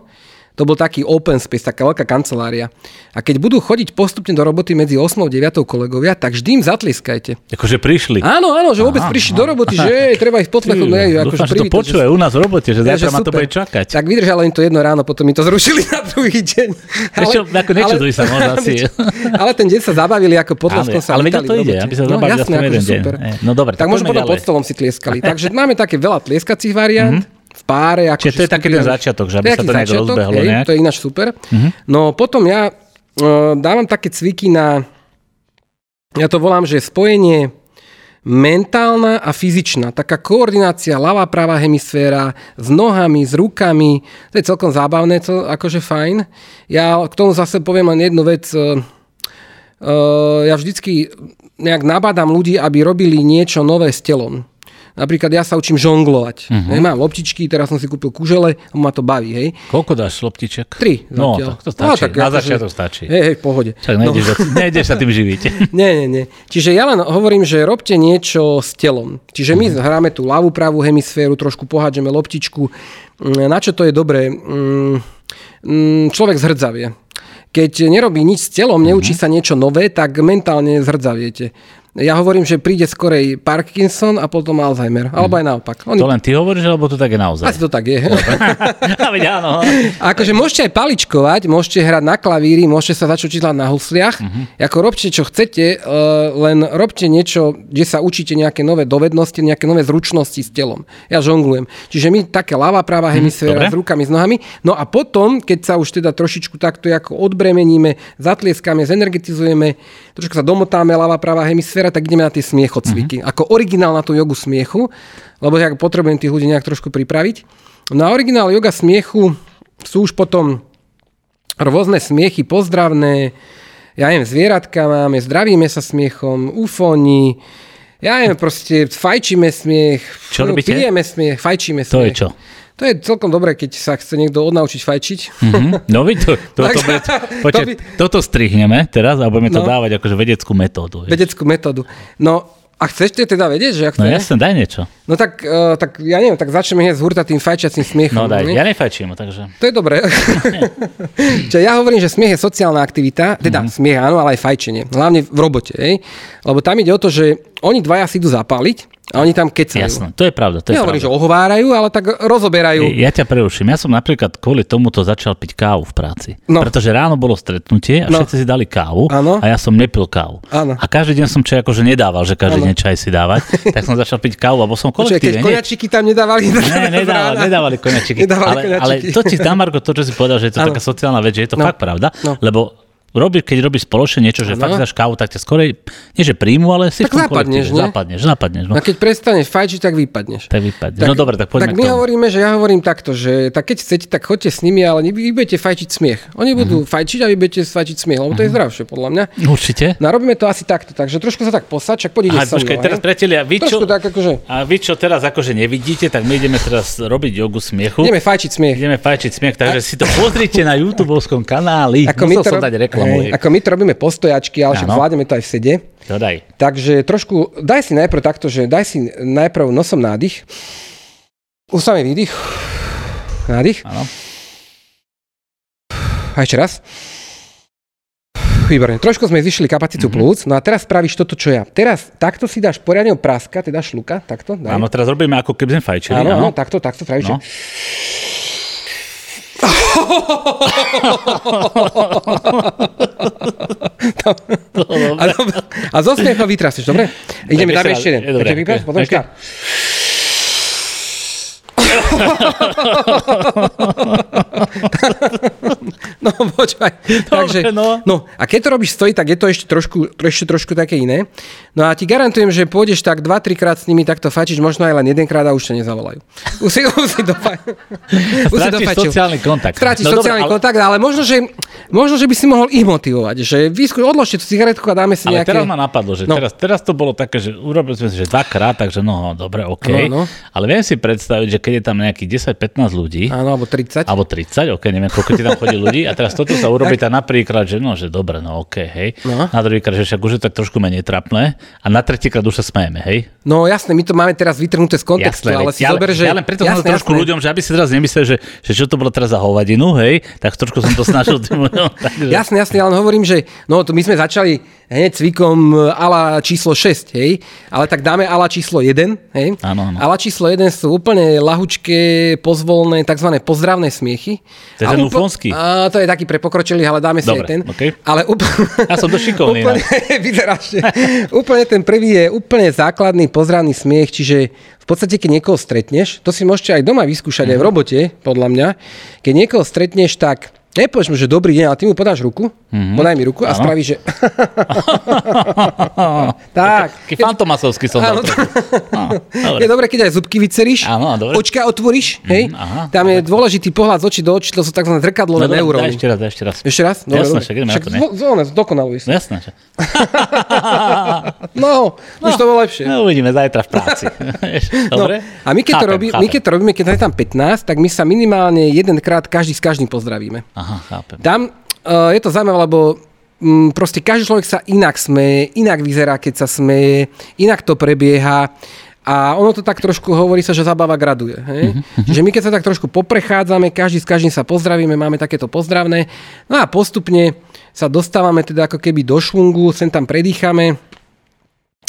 To bol taký open space, taká veľká kancelária. A keď budú chodiť postupne do roboty medzi 8 a 9 kolegovia, tak vždy im zatlieskajte. Akože prišli. Áno, áno, že vôbec aha, prišli aha. do roboty, že [laughs] jej, treba ich pod tlechom. No, akože Dúfam, že to počuje že... u nás v robote, že zajtra ma to bude čakať. Tak vydržalo im to jedno ráno, potom mi to zrušili na druhý deň. [laughs] Ale, Ešte, ako ale, sa možno [laughs] asi. ale ten deň sa zabavili, ako pod tleskom sa Ale to ide, aby sa zabavili no, jasné, jeden deň. No dobre, tak možno potom pod stolom si tlieskali. Takže máme také veľa tlieskacích variant. Páre. Ako Čiže to je taký ten začiatok, že aby sa to nejak začiatok, rozbehlo hej, nejak? To je ináč super. Uh-huh. No potom ja uh, dávam také cviky na, ja to volám, že spojenie mentálna a fyzičná. Taká koordinácia ľavá, pravá hemisféra s nohami, s rukami. To je celkom zábavné, to akože fajn. Ja k tomu zase poviem len jednu vec. Uh, ja vždycky nejak nabádam ľudí, aby robili niečo nové s telom. Napríklad ja sa učím žonglovať. Uh-huh. Hej, mám loptičky, teraz som si kúpil kužele a ma to baví. Hej. Koľko dáš loptiček? Tri. No, tak to stačí. No, tak Na začiatok stačí. Hej, hej, v pohode. Čak nejdeš, no. nejdeš sa tým živiť. [laughs] nie, nie, nie. Čiže ja len hovorím, že robte niečo s telom. Čiže my uh-huh. hráme tú ľavú pravú hemisféru, trošku pohádžeme loptičku. Mm, na čo to je dobré? Mm, mm, človek zhrdzavie. Keď nerobí nič s telom, neučí uh-huh. sa niečo nové, tak mentálne zhrdzaviete. Ja hovorím, že príde skorej Parkinson a potom Alzheimer. Alebo aj naopak. Oni... To len ty hovoríš, alebo to tak je naozaj? Asi to tak je. [laughs] áno. [laughs] akože môžete aj paličkovať, môžete hrať na klavíri, môžete sa začať učiť na husliach. Uh-huh. Ako robte, čo chcete, e, len robte niečo, kde sa učíte nejaké nové dovednosti, nejaké nové zručnosti s telom. Ja žonglujem. Čiže my také ľavá, práva mhm, hemisféra hmm, s rukami, s nohami. No a potom, keď sa už teda trošičku takto ako odbremeníme, zatlieskame, zenergetizujeme, trošku sa domotáme ľavá, práva hemisféra, večera, tak ideme na tie smiechocviky. Uh-huh. Ako originál na tú jogu smiechu, lebo ja potrebujem tých ľudí nejak trošku pripraviť. No a originál joga smiechu sú už potom rôzne smiechy pozdravné, ja neviem, zvieratka máme, zdravíme sa smiechom, ufóni, ja neviem, proste fajčíme smiech, čo robíte? pijeme smiech, fajčíme smiech. To je čo? To je celkom dobré, keď sa chce niekto odnaučiť fajčiť. Mm-hmm. No vy to, to, to, to, počkej, to by... toto strihneme teraz a budeme to no. dávať akože vedeckú metódu. Vedeckú metódu. No a chceš teda vedieť, že ak to No je? jasne, daj niečo. No tak, uh, tak ja neviem, tak začneme hneď s hurtatým fajčiacím smiechom. No daj, ne? ja nefajčím, takže... To je dobré. [laughs] Čiže ja hovorím, že smiech je sociálna aktivita, teda mm-hmm. smiech áno, ale aj fajčenie. Hlavne v robote, hej? Lebo tam ide o to, že oni dvaja si idú zapáliť a oni tam kecajú. Jasné, to je pravda. To je Nehovorím, že ohovárajú, ale tak rozoberajú. Ja ťa preruším. Ja som napríklad kvôli tomuto začal piť kávu v práci. No. Pretože ráno bolo stretnutie a no. všetci si dali kávu ano. a ja som nepil kávu. Ano. A každý deň som čaj akože nedával, že každý ano. deň čaj si dávať. [laughs] tak som začal piť kávu, lebo som kolektíve. Keď koňačiky tam nedávali? Ne, nedávali, nedávali koňačiky. Nedávali ale, koňačiky. ale to ti dám, Marko, to, čo si povedal, že je to ano. taká sociálna vec, že je to no. fakt pravda. No. Lebo robí, keď robíš spoločne niečo, že ano. fakt dáš kávu, tak ťa skorej, nie že príjmu, ale si tak v zapadneš, nie? zapadneš, zapadneš. No. A keď prestaneš fajčiť, tak vypadneš. Tak vypadneš. Tak, no dobre, tak poďme Tak my hovoríme, že ja hovorím takto, že tak keď chcete, tak choďte s nimi, ale vy budete fajčiť smiech. Oni budú uh-huh. fajčiť a vy budete fajčiť smiech, lebo to je mhm. zdravšie podľa mňa. Určite. No robíme to asi takto, takže trošku sa tak posaď, čak sa počkaj, teraz priatelia, vy čo, tak akože... a vy čo teraz akože nevidíte, tak my ideme teraz robiť jogu smiechu. Ideme fajčiť smiech. Ideme fajčiť smiech, takže si to pozrite na [laughs] YouTube kanáli. My to, dať reklamu. Ako my to robíme postojačky, ale však zvládneme to aj v sede. To daj. Takže trošku, daj si najprv takto, že daj si najprv nosom nádych. Ústavný výdych. Nádych. Áno. A ešte raz. Výborne. Trošku sme zvyšili kapacitu mm-hmm. plúc. No a teraz spravíš toto, čo ja. Teraz takto si dáš poriadne praska, teda šluka, takto. Daj. Áno, teraz robíme ako keby sme fajčili. Áno, áno, takto, takto spravíš. No. Že... a, a zo smiechom vytraseš, dobre? Ideme, dáme ešte jeden. Dobre, okay. potom okay. [laughs] no počkaj. Takže, no. no. A keď to robíš stojí, tak je to ešte trošku, ešte trošku také iné. No a ti garantujem, že pôjdeš tak 2-3 krát s nimi takto fačiť, možno aj len jedenkrát a už ťa nezavolajú. Už si, už si, dofa- už si sociálny kontakt. Strátiš no, sociálny dobré, ale... kontakt, ale možno, že možno, že by si mohol ich motivovať, že vyskúš, odložte tú cigaretku a dáme si Ale nejaké... teraz ma napadlo, že No. teraz, teraz to bolo také, že urobili sme si, že dvakrát, takže no, dobre, OK. No, no. Ale viem si predstaviť, že keď je tam nejakých 10-15 ľudí, Áno, alebo 30. alebo 30, OK, neviem, koľko ti tam chodí ľudí, a teraz toto sa urobí tak napríklad, že no, že dobre, no OK, hej. No. Na druhýkrát, že však už je tak trošku menej trapné, a na tretíkrát už sa smejeme, hej. No jasné, my to máme teraz vytrhnuté z kontextu, ale veď si zober, že... ja len preto som to jasné, trošku jasné. ľuďom, že aby si teraz nemysleli, že, že čo to bolo teraz za hovadinu, hej, tak trošku som to snažil tým ľuďom. [laughs] Takže... Jasne, jasne, ale hovorím, že no to my sme začali hneď cvikom e, ala číslo 6, hej, ale tak dáme ala číslo 1, hej. Áno, áno. Ala číslo 1 sú úplne lahučké, pozvolné, tzv. pozdravné smiechy. To je ten úpl-. A, to je taký pre pokročilých, ale dáme si Dobre, aj ten. okej. Ale úplne... [laughs] Ja som dosť šikovný, úplne, [laughs] vyzeráš, že- úplne ten prvý je úplne základný pozdravný smiech, čiže v podstate, keď niekoho stretneš, to si môžete aj doma vyskúšať, Mhm. aj v robote, podľa mňa, keď niekoho stretneš, tak nepovieš mu, že dobrý deň, ale ty mu podáš ruku, podaj mi ruku a. Áno. spravíš, že... [laughs] tak. Taký fantomasovský som dal. No, [laughs] dobre. Je dobré, keď aj zubky vyceríš, Áno, dobre. očka otvoríš, hej? aha, Tam je dôležitý pohľad z očí do očí, to sú tzv. No, zrkadlové dobre, daj neuróny. ešte raz, ešte raz. Ešte raz? Jasné, však ideme na to, nie? zóne, dokonaluj No jasné, že. [laughs] No, už to bolo lepšie. No, uvidíme zajtra v práci. Dobre? No, a my keď, to Chápem, robí, my keď to robíme, keď je tam 15, tak my sa minimálne jedenkrát každý s každým pozdravíme. Aha, chápem. Tam uh, je to zaujímavé, lebo um, proste každý človek sa inak smeje, inak vyzerá, keď sa smeje, inak to prebieha. A ono to tak trošku hovorí sa, že zabava graduje. Hej? Čiže my keď sa tak trošku poprechádzame, každý s každým sa pozdravíme, máme takéto pozdravné. No a postupne sa dostávame teda ako keby do švungu, sem tam predýchame.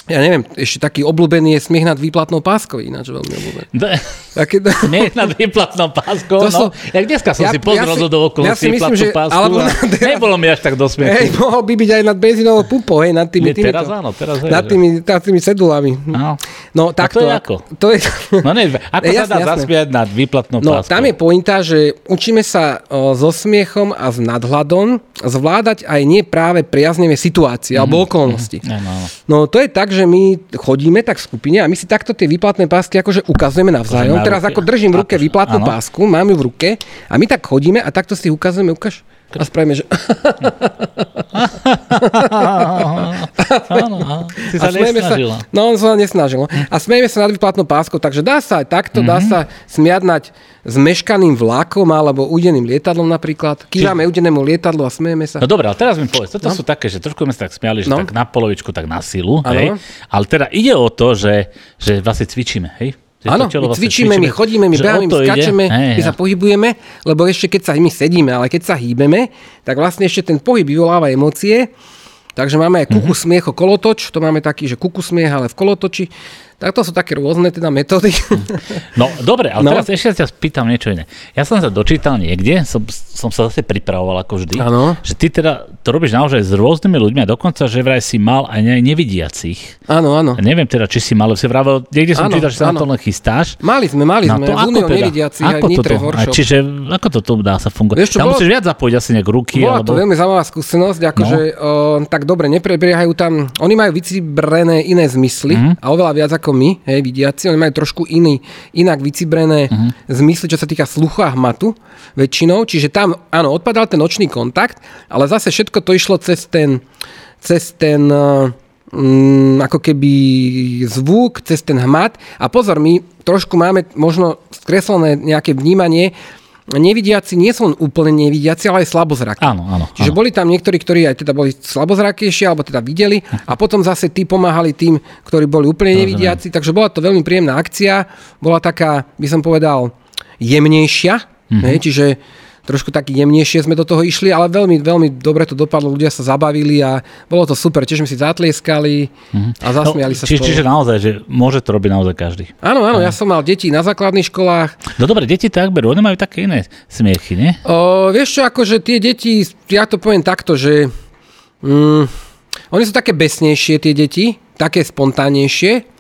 Ja neviem, ešte taký obľúbený je smiech nad výplatnou páskou, ináč veľmi obľúbený. D- Také, Nie nad výplatnou páskou, To no. sú- Jak dneska som Ja- si pozrel ja si- do okolo ja si myslím, že- pásku alebo a nad- nebolo mi až tak do smiechu. Hej, mohol by byť aj nad benzínovou pumpou, hej, nad tými, Nie, týmito, teraz áno, teraz nad tými, nad tými cedulami. No. No, takto. to je ako? To je, No ne, [laughs] ako Jasné, sa dá jasné. zasmiať nad výplatnou no, páskou? tam je pointa, že učíme sa o, so smiechom a s nadhľadom zvládať aj nie práve priaznevé situácie Mhm, alebo okolnosti. Áno, áno. No to je tak, že my chodíme tak v skupine a my si takto tie výplatné pásky akože ukazujeme navzájom. na Teraz ako držím v ruke výplatnú pásku, mám ju v ruke a my tak chodíme a takto si ukazujeme, ukáž. A spravíme, že... [laughs] áno. Si sa nesnažila. no on sa nesnažil. no. A smejeme sa nad výplatnou páskou, takže dá sa aj takto, dá Mhm. sa smiať nad zmeškaným vlakom alebo udeným lietadlom napríklad. Kývame udenému lietadlu a smejeme sa. No dobré, ale teraz mi povedz, toto sú také, že trošku sme sa tak smiali, že No. tak na polovičku, tak na silu, hej? Ale teda ide o to, že, že vlastne cvičíme, hej? Áno, my vlastne cvičíme, my chodíme, my o my Hej, my ja. sa pohybujeme, lebo ešte keď sa my sedíme, ale keď sa hýbeme, tak vlastne ešte ten pohyb vyvoláva emócie. Takže máme aj kuku smiech o kolotoč, to máme taký, že kuku smiech, ale v kolotoči. Tak to sú také rôzne teda metódy. No dobre, ale No. teraz ešte ťa spýtam niečo iné. Ja som sa dočítal niekde, som, som sa zase pripravoval ako vždy, Áno. že ty teda to robíš naozaj s rôznymi ľuďmi a dokonca, že vraj si mal aj ne- nevidiacich. áno, áno. Neviem teda, či si mal, si vravel, niekde som Áno, čítal, že sa na áno. to len chystáš. Mali sme, mali sme. v Úniu nevidiaci aj v ako Nitre toto? A čiže ako to dá sa fungovať? Vieš čo, Tam bolo- musíš viac zapojiť asi nejak ruky. Bola to alebo... veľmi zaujímavá skúsenosť, akože o, tak dobre, neprebiehajú tam, oni majú vycibrené iné zmysly. Mhm. a oveľa viac ako my, hej, vidiaci, oni majú trošku iný, inak vycibrené zmysly, čo sa týka sluchu a hmatu väčšinou, čiže tam, áno, odpadal ten očný kontakt, ale zase všetko to išlo cez ten, cez ten eh, mm, ako keby zvuk, cez ten hmat. A pozor, my trošku máme možno skreslené nejaké vnímanie, nevidiaci nie sú len úplne nevidiaci, ale aj slabozraky. Áno, áno. Čiže áno. boli tam niektorí, ktorí aj teda boli slabozrakejšie, alebo teda videli a potom zase tí pomáhali tým, ktorí boli úplne Rozumiem. nevidiaci. Takže bola to veľmi príjemná akcia. Bola taká, by som povedal, jemnejšia. Mhm. Hej, čiže trošku tak jemnejšie sme do toho išli, ale veľmi, veľmi dobre to dopadlo, ľudia sa zabavili a bolo to super, tiež sme si zatlieskali a zasmiali sa Mhm. či, spolu. čiže naozaj, že môže to robiť naozaj každý. Áno, áno, ja som mal deti na základných školách, No dobre, deti tak berú, oni majú také iné smiechy, nie? O, vieš čo, akože tie deti, ja to poviem takto, že mm, oni sú také besnejšie, tie deti, také spontánnejšie.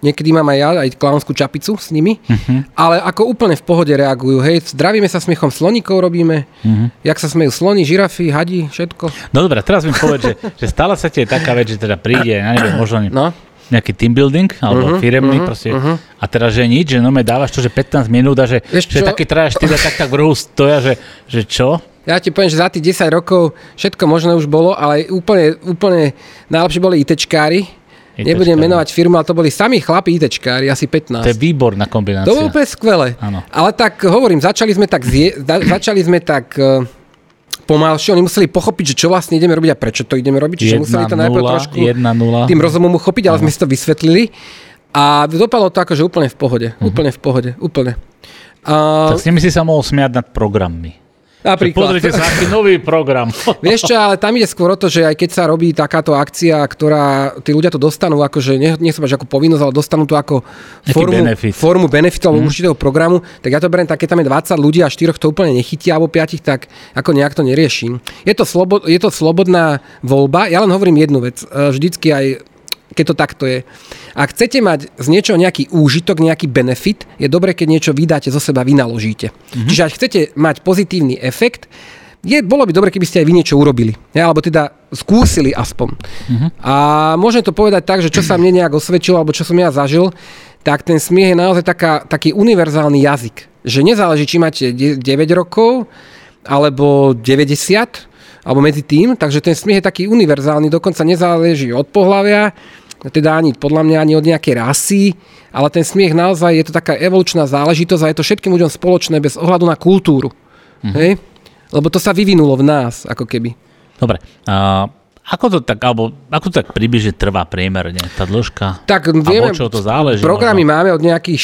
Niekedy mám aj ja, aj klaunskú čapicu s nimi, uh-huh. ale ako úplne v pohode reagujú. Hej, zdravíme sa smiechom sloníkov robíme, uh-huh. jak sa smejú sloni, žirafy, hadi, všetko. No dobre, teraz mi povedz, že, že stále sa ti taká vec, že teda príde, ja neviem, možno No. nejaký team building, alebo uh-huh, firemný uh-huh, proste. Uh-huh. A teraz, že nič, že no me dávaš to, že 15 minút a že, Vieš že čo? taký traja štyria tak tak v rohu stoja, že, že čo? Ja ti poviem, že za tých 10 rokov všetko možné už bolo, ale úplne, úplne najlepšie boli ITčkári. Nebudem menovať firmu, ale to boli sami chlapi ITčkári, asi 15. To je výborná kombinácia. To bolo úplne skvelé. Áno. Ale tak hovorím, začali sme tak, zje, za, začali sme tak uh, pomalšie, oni museli pochopiť, že čo vlastne ideme robiť a prečo to ideme robiť. Čiže museli to najprv trošku 1, 0. tým rozumom uchopiť, ale sme si to vysvetlili. A dopadlo to akože úplne v pohode. Uh-huh. Úplne v pohode. Úplne. A... Tak s nimi si sa mohol smiať nad programmi. Napríklad. Pozrite sa, aký nový program. [laughs] Vieš čo, ale tam ide skôr o to, že aj keď sa robí takáto akcia, ktorá, tí ľudia to dostanú akože, nie, nie sa ako povinnosť, ale dostanú to ako formu, benefit. formu benefitu alebo mm. určitého programu, tak ja to beriem tak, keď tam je 20 ľudí a 4 to úplne nechytia, alebo 5, tak ako nejak to neriešim. Je to, slobo, je to slobodná voľba, ja len hovorím jednu vec. E, vždycky aj keď to takto je. Ak chcete mať z niečoho nejaký úžitok, nejaký benefit, je dobre, keď niečo vydáte zo seba, vynaložíte. Mm-hmm. Čiže ak chcete mať pozitívny efekt, je, bolo by dobre, keby ste aj vy niečo urobili. Ja, alebo teda skúsili aspoň. Mm-hmm. A môžem to povedať tak, že čo sa mne nejak osvedčilo, alebo čo som ja zažil, tak ten smiech je naozaj taká, taký univerzálny jazyk. Že nezáleží, či máte 9 rokov, alebo 90, alebo medzi tým, takže ten smiech je taký univerzálny, dokonca nezáleží od pohľavia, teda ani podľa mňa ani od nejakej rasy, ale ten smiech naozaj je to taká evolučná záležitosť a je to všetkým ľuďom spoločné bez ohľadu na kultúru. Mhm. Hej? Lebo to sa vyvinulo v nás, ako keby. Dobre. Uh, ako to tak, alebo ako to tak približne trvá priemerne, tá dĺžka? Tak vieme, čo to záleží? Programy možno? máme od nejakých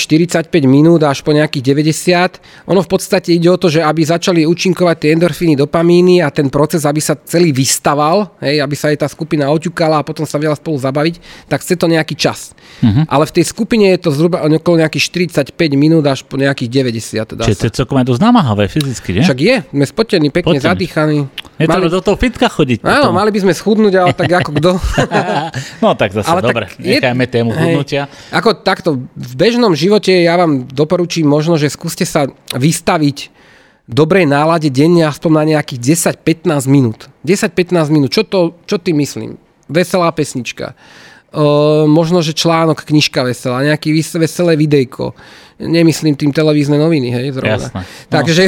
45 minút až po nejakých 90. Ono v podstate ide o to, že aby začali účinkovať tie endorfíny, dopamíny a ten proces, aby sa celý vystaval, hej, aby sa aj tá skupina oťukala a potom sa vedela spolu zabaviť, tak chce to nejaký čas. Uh-huh. Ale v tej skupine je to zhruba okolo nejakých 45 minút až po nejakých 90. Čiže to je celkom aj dosť namáhavé fyzicky, nie? Však je, sme spotení, pekne Potení. zadýchaní. Je mali... do toho fitka chodiť. Áno, mali by sme schud chudnúť, ale tak ako kto. [laughs] no tak zase, ale dobre, tak nechajme je, tému chudnutia. Ako takto, v bežnom živote ja vám doporučím možno, že skúste sa vystaviť dobrej nálade denne aspoň na nejakých 10-15 minút. 10-15 minút, čo, to, čo ty myslím? Veselá pesnička. Možno, že článok, knižka veselá, nejaký veselé videjko Nemyslím tým televízne noviny, hej, zrovna. Jasné. No. Takže,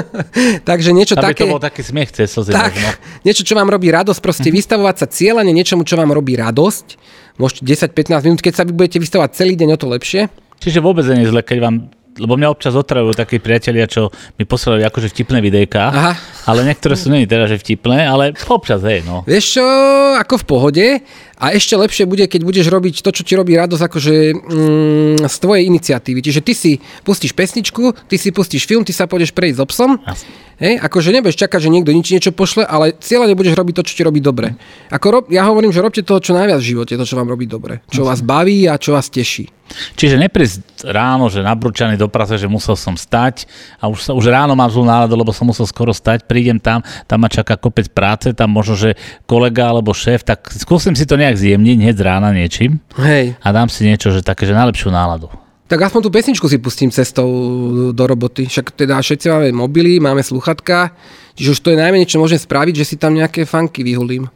[laughs] takže niečo Aby také... to bol taký smiech cez slzy. Tak, no. niečo, čo vám robí radosť, proste mm-hmm. vystavovať sa cieľane niečomu, čo vám robí radosť. Môžete 10-15 minút, keď sa budete vystavovať celý deň, o to lepšie. Čiže vôbec je zle, keď vám lebo mňa občas otravujú takí priatelia, čo mi posielajú akože vtipné videjka, Aha. ale niektoré sú není teda, že vtipné, ale občas, hej, no. Vieš čo, ako v pohode, a ešte lepšie bude, keď budeš robiť to, čo ti robí radosť akože mm, z tvojej iniciatívy. Čiže ty si pustíš pesničku, ty si pustíš film, ty sa pôjdeš prejsť s obsom. Hej, akože nebudeš čakať, že niekto nič niečo pošle, ale cieľa nebudeš robiť to, čo ti robí dobre. Ako rob, ja hovorím, že robte to, čo najviac v živote, to, čo vám robí dobre. Čo vás baví a čo vás teší. Čiže neprísť ráno, že nabrúčaný do práce, že musel som stať a už, sa, už ráno mám zlú náladu, lebo som musel skoro stať, prídem tam, tam ma čaká kopec práce, tam možno, že kolega alebo šéf, tak skúsim si to nejak zjemniť hneď z rána niečím Hej. a dám si niečo, že také, že najlepšiu náladu. Tak aspoň tú pesničku si pustím cestou do roboty. Však teda všetci máme mobily, máme sluchatka, čiže už to je najmenej, čo môžem spraviť, že si tam nejaké funky vyhulím.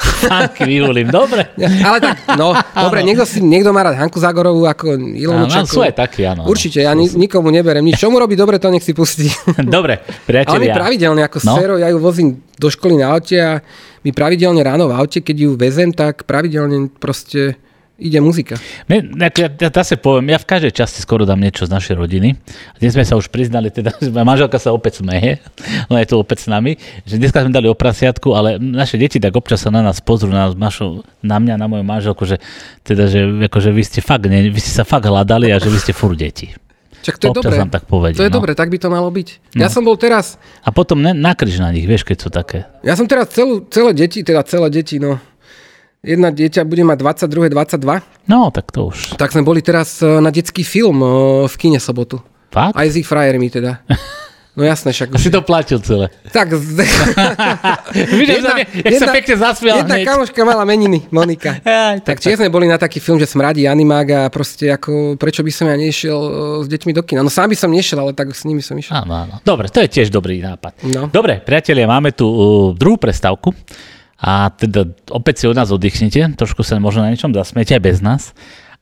Hanky vyhulím, dobre. Ale tak, no, dobre, niekto, si, niekto má rád Hanku Zagorovú ako Ilonu Čakovú. Sú aj takí, áno. Určite, ja ni, nikomu neberem nič. Čo mu robí dobre, to nech si pustí. [laughs] Dobre, priatelia. Ale my pravidelne, ako no? Sero, ja ju vozím do školy na aute a my pravidelne ráno v aute, keď ju vezem, tak pravidelne proste ide muzika. ja, ja, ja zase poviem, ja v každej časti skoro dám niečo z našej rodiny. Dnes sme sa už priznali, teda, [laughs] že manželka sa opäť smeje, ona je tu opäť s nami, že dneska sme dali o prasiatku, ale naše deti tak občas sa na nás pozrú, na, našu, na mňa, na moju manželku, že, teda, že, akože vy ste fakt, ne, vy ste sa fakt hľadali a že vy ste furt deti. Čak to je dobre. tak povedia, to je no. dobre, tak by to malo byť. No. Ja som bol teraz... A potom ne, nakryž na nich, vieš, keď sú také. Ja som teraz celú, celé deti, teda celé deti, no Jedna dieťa bude mať 22, 22. No, tak to už. Tak sme boli teraz e, na detský film e, v kine sobotu. Fakt? Aj s ich frajermi teda. [laughs] No jasné, však. Si to platil celé. Tak. [laughs] Vidíš, jedna, jak sa pekne zasmial Jedna hneď. kamoška mala meniny, Monika. [laughs] Aj, tak, tak, tak sme boli na taký film, že smradí animák a proste ako, prečo by som ja nešiel e, s deťmi do kina. No sám by som nešiel, ale tak s nimi som išiel. Áno, áno. Dobre, to je tiež dobrý nápad. No. Dobre, priatelia, máme tu uh, druhú prestavku. A teda opäť si od nás oddychnite, trošku sa možno na niečom zasmiete aj bez nás.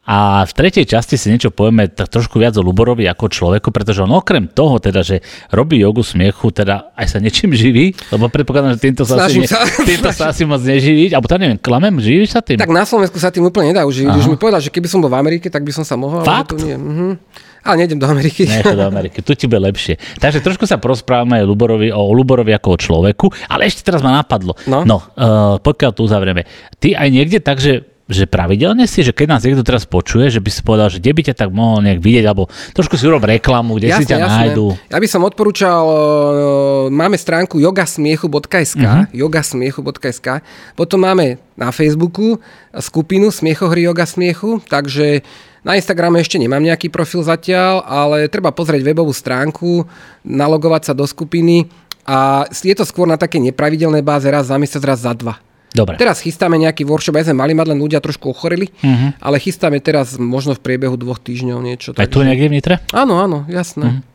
A v tretej časti si niečo povieme tak trošku viac o Luborovi ako človeku, pretože on okrem toho, teda, že robí jogu smiechu, teda aj sa niečím živí, lebo predpokladám, že týmto sa, asi, ne, sa. [laughs] [laughs] týmto sa asi moc neživí, alebo to neviem, klamem, živíš sa tým? Tak na Slovensku sa tým úplne nedá uživiť. Už mi povedal, že keby som bol v Amerike, tak by som sa mohol. Fakt? Ale to nie. Mhm. Ale nejdem do Ameriky. Ne, do Ameriky, tu ti bude lepšie. Takže trošku sa porozprávame Luborovi, o Luborovi ako o človeku, ale ešte teraz ma napadlo. No, no uh, pokiaľ tu uzavrieme. Ty aj niekde tak, že že pravidelne si, že keď nás niekto teraz počuje, že by si povedal, že kde by ťa tak mohol nejak vidieť, alebo trošku si urob reklamu, kde jasne, si ťa jasne. nájdu. Ja by som odporúčal, uh, máme stránku yogasmiechu.sk, uh-huh. yogasmiechu.sk, potom máme na Facebooku skupinu Smiechohry Yoga Smiechu, takže na Instagrame ešte nemám nejaký profil zatiaľ, ale treba pozrieť webovú stránku, nalogovať sa do skupiny a je to skôr na také nepravidelnej báze raz za mesiac, raz za dva. Dobre. Teraz chystáme nejaký workshop, aj sme mali mať, len ľudia trošku ochorili, uh-huh. ale chystáme teraz možno v priebehu dvoch týždňov niečo. Aj tu niekde v Nitre? Áno, áno, jasné. Uh-huh.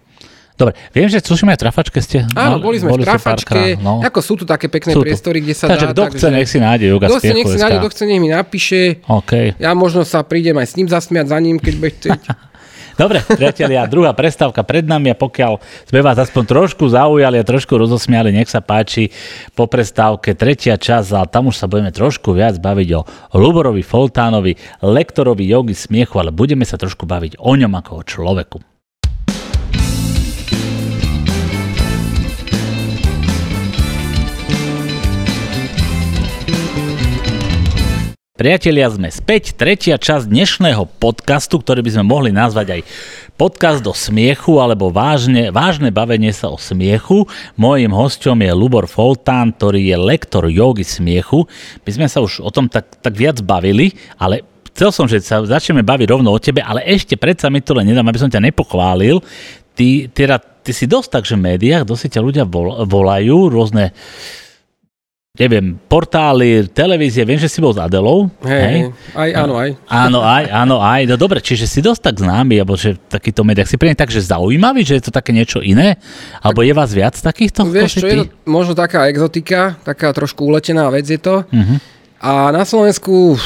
Dobre, viem, že tuším aj trafačke ste. Áno, boli sme v trafačke, no. ako sú tu také pekné sú priestory, kde sa takže dá. Kto takže chce, nech si nájde yoga Kto chce, nech si nájde, kto chce, nech mi napíše. Okay. Ja možno sa prídem aj s ním zasmiať za ním, keď bude chcieť. [laughs] Dobre, priatelia, druhá prestávka pred nami a pokiaľ sme vás aspoň trošku zaujali a trošku rozosmiali, nech sa páči po prestávke tretia časť a tam už sa budeme trošku viac baviť o Luborovi Foltánovi, lektorovi jogy smiechu, ale budeme sa trošku baviť o ňom ako o človeku. Priatelia, sme späť. Tretia časť dnešného podcastu, ktorý by sme mohli nazvať aj podcast o smiechu alebo vážne, vážne bavenie sa o smiechu. Mojím hosťom je Lubor Foltán, ktorý je lektor jogy smiechu. My sme sa už o tom tak, tak viac bavili, ale chcel som, že sa začneme baviť rovno o tebe, ale ešte predsa mi to len nedám, aby som ťa nepochválil. Ty, teda, ty si dosť tak, že v médiách dosť ťa ľudia volajú, rôzne neviem, portály, televízie, viem, že si bol s Adelou. Hej, hej. aj, áno, aj. Áno, aj, áno, aj. No dobre, čiže si dosť tak známy, alebo že takýto médiách si pre tak, že zaujímavý, že je to také niečo iné? Alebo je vás viac takýchto? Vieš, čo je to možno taká exotika, taká trošku uletená vec je to. Uh-huh. A na Slovensku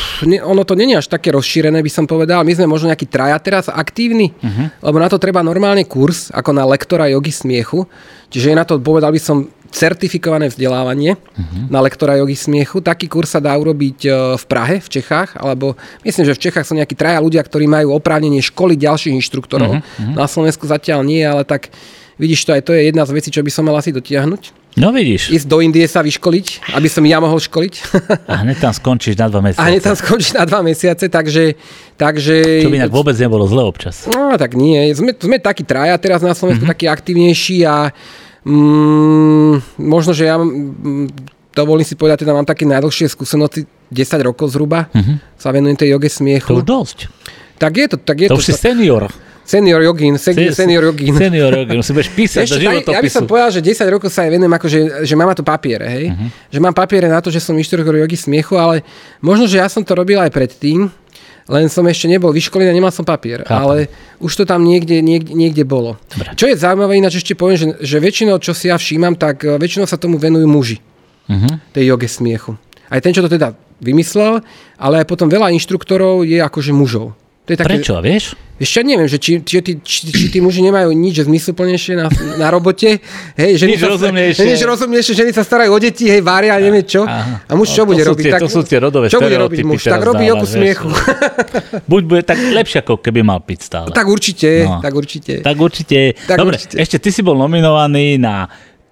ono to není až také rozšírené, by som povedal. My sme možno nejaký traja teraz aktívni, uh-huh. lebo na to treba normálne kurz, ako na lektora jogy smiechu. Čiže je na to, povedal by som, certifikované vzdelávanie uh-huh. na lektora jogy smiechu. Taký kurz sa dá urobiť e, v Prahe, v Čechách, alebo myslím, že v Čechách sú nejakí traja ľudia, ktorí majú oprávnenie školiť ďalších inštruktorov. Uh-huh. Na Slovensku zatiaľ nie, ale tak vidíš to, aj to je jedna z vecí, čo by som mal asi dotiahnuť. No vidíš. Ísť do Indie sa vyškoliť, aby som ja mohol školiť. A hneď tam skončíš na dva mesiace. A hneď tam skončíš na dva mesiace, takže... takže... Čo by inak vôbec nebolo zle občas. No tak nie, sme, sme takí traja teraz na Slovensku, mm-hmm. takí aktívnejší a Mm, možno, že ja mm, dovolím si povedať, teda mám také najdlhšie skúsenosti, 10 rokov zhruba, uh-huh. sa venujem tej joge smiechu. To dosť. Tak je to. Tak je to, to už si senior. Senior jogín, se, senior jogín. Senior jogín, musím [laughs] písať Ešte, do životopisu. Ja by som povedal, že 10 rokov sa aj venujem, ako že, mám tu papiere, hej? Uh-huh. Že mám papiere na to, že som inštruktor jogy smiechu, ale možno, že ja som to robil aj predtým, len som ešte nebol vyškolený a nemal som papier. Chápam. Ale už to tam niekde, niekde, niekde bolo. Dobre. Čo je zaujímavé, ináč ešte poviem, že, že väčšinou, čo si ja všímam, tak e, väčšinou sa tomu venujú muži. Uh-huh. Tej joge smiechu. Aj ten, čo to teda vymyslel, ale aj potom veľa inštruktorov je akože mužov. To je také, Prečo, vieš? Ešte neviem, že či, či, či, či, či tí muži nemajú nič zmysluplnejšie na, na robote. Hej, ženy nič sa, rozumnejšie. Nič rozumnejšie, ženy sa starajú o deti, hej, vária, a neviem čo. Aha. A muž čo no, bude robiť? Tie, tak, to sú tie rodové Čo bude robiť muž? Tak robí joku smiechu. Buď bude tak lepšie, ako keby mal piť stále. Tak určite, no. tak určite. Tak určite. Tak Dobre, určite. ešte ty si bol nominovaný na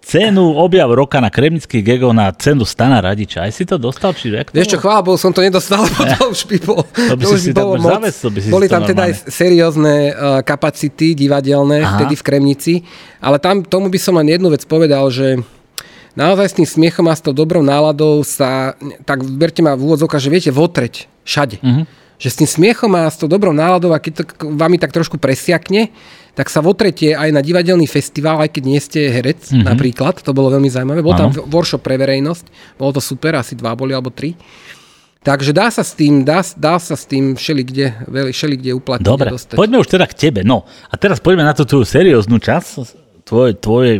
cenu objav roka na kremnických gegov na cenu Stana Radiča. Aj si to dostal? Či jak Vieš čo, chvála Bohu, som to nedostal, [laughs] to už by bol, to by to si, si bolo moc. by si Boli tam teda aj seriózne uh, kapacity divadelné Aha. vtedy v Kremnici, ale tam tomu by som len jednu vec povedal, že naozaj s tým smiechom a s tou dobrou náladou sa, tak berte ma v úvodzovkách, že viete, votreť všade. Uh-huh. Že s tým smiechom a s tou dobrou náladou a keď to vám tak trošku presiakne, tak sa votretie aj na divadelný festival, aj keď nie ste herec mm-hmm. napríklad, to bolo veľmi zaujímavé. Bol ano. tam workshop pre verejnosť, bolo to super, asi dva boli alebo tri. Takže dá sa s tým, dá, dá sa s tým všelikde, všelikde uplatniť Dobre, dostať. poďme už teda k tebe. No, a teraz poďme na tú tvoju serióznu časť, tvoje, tvoje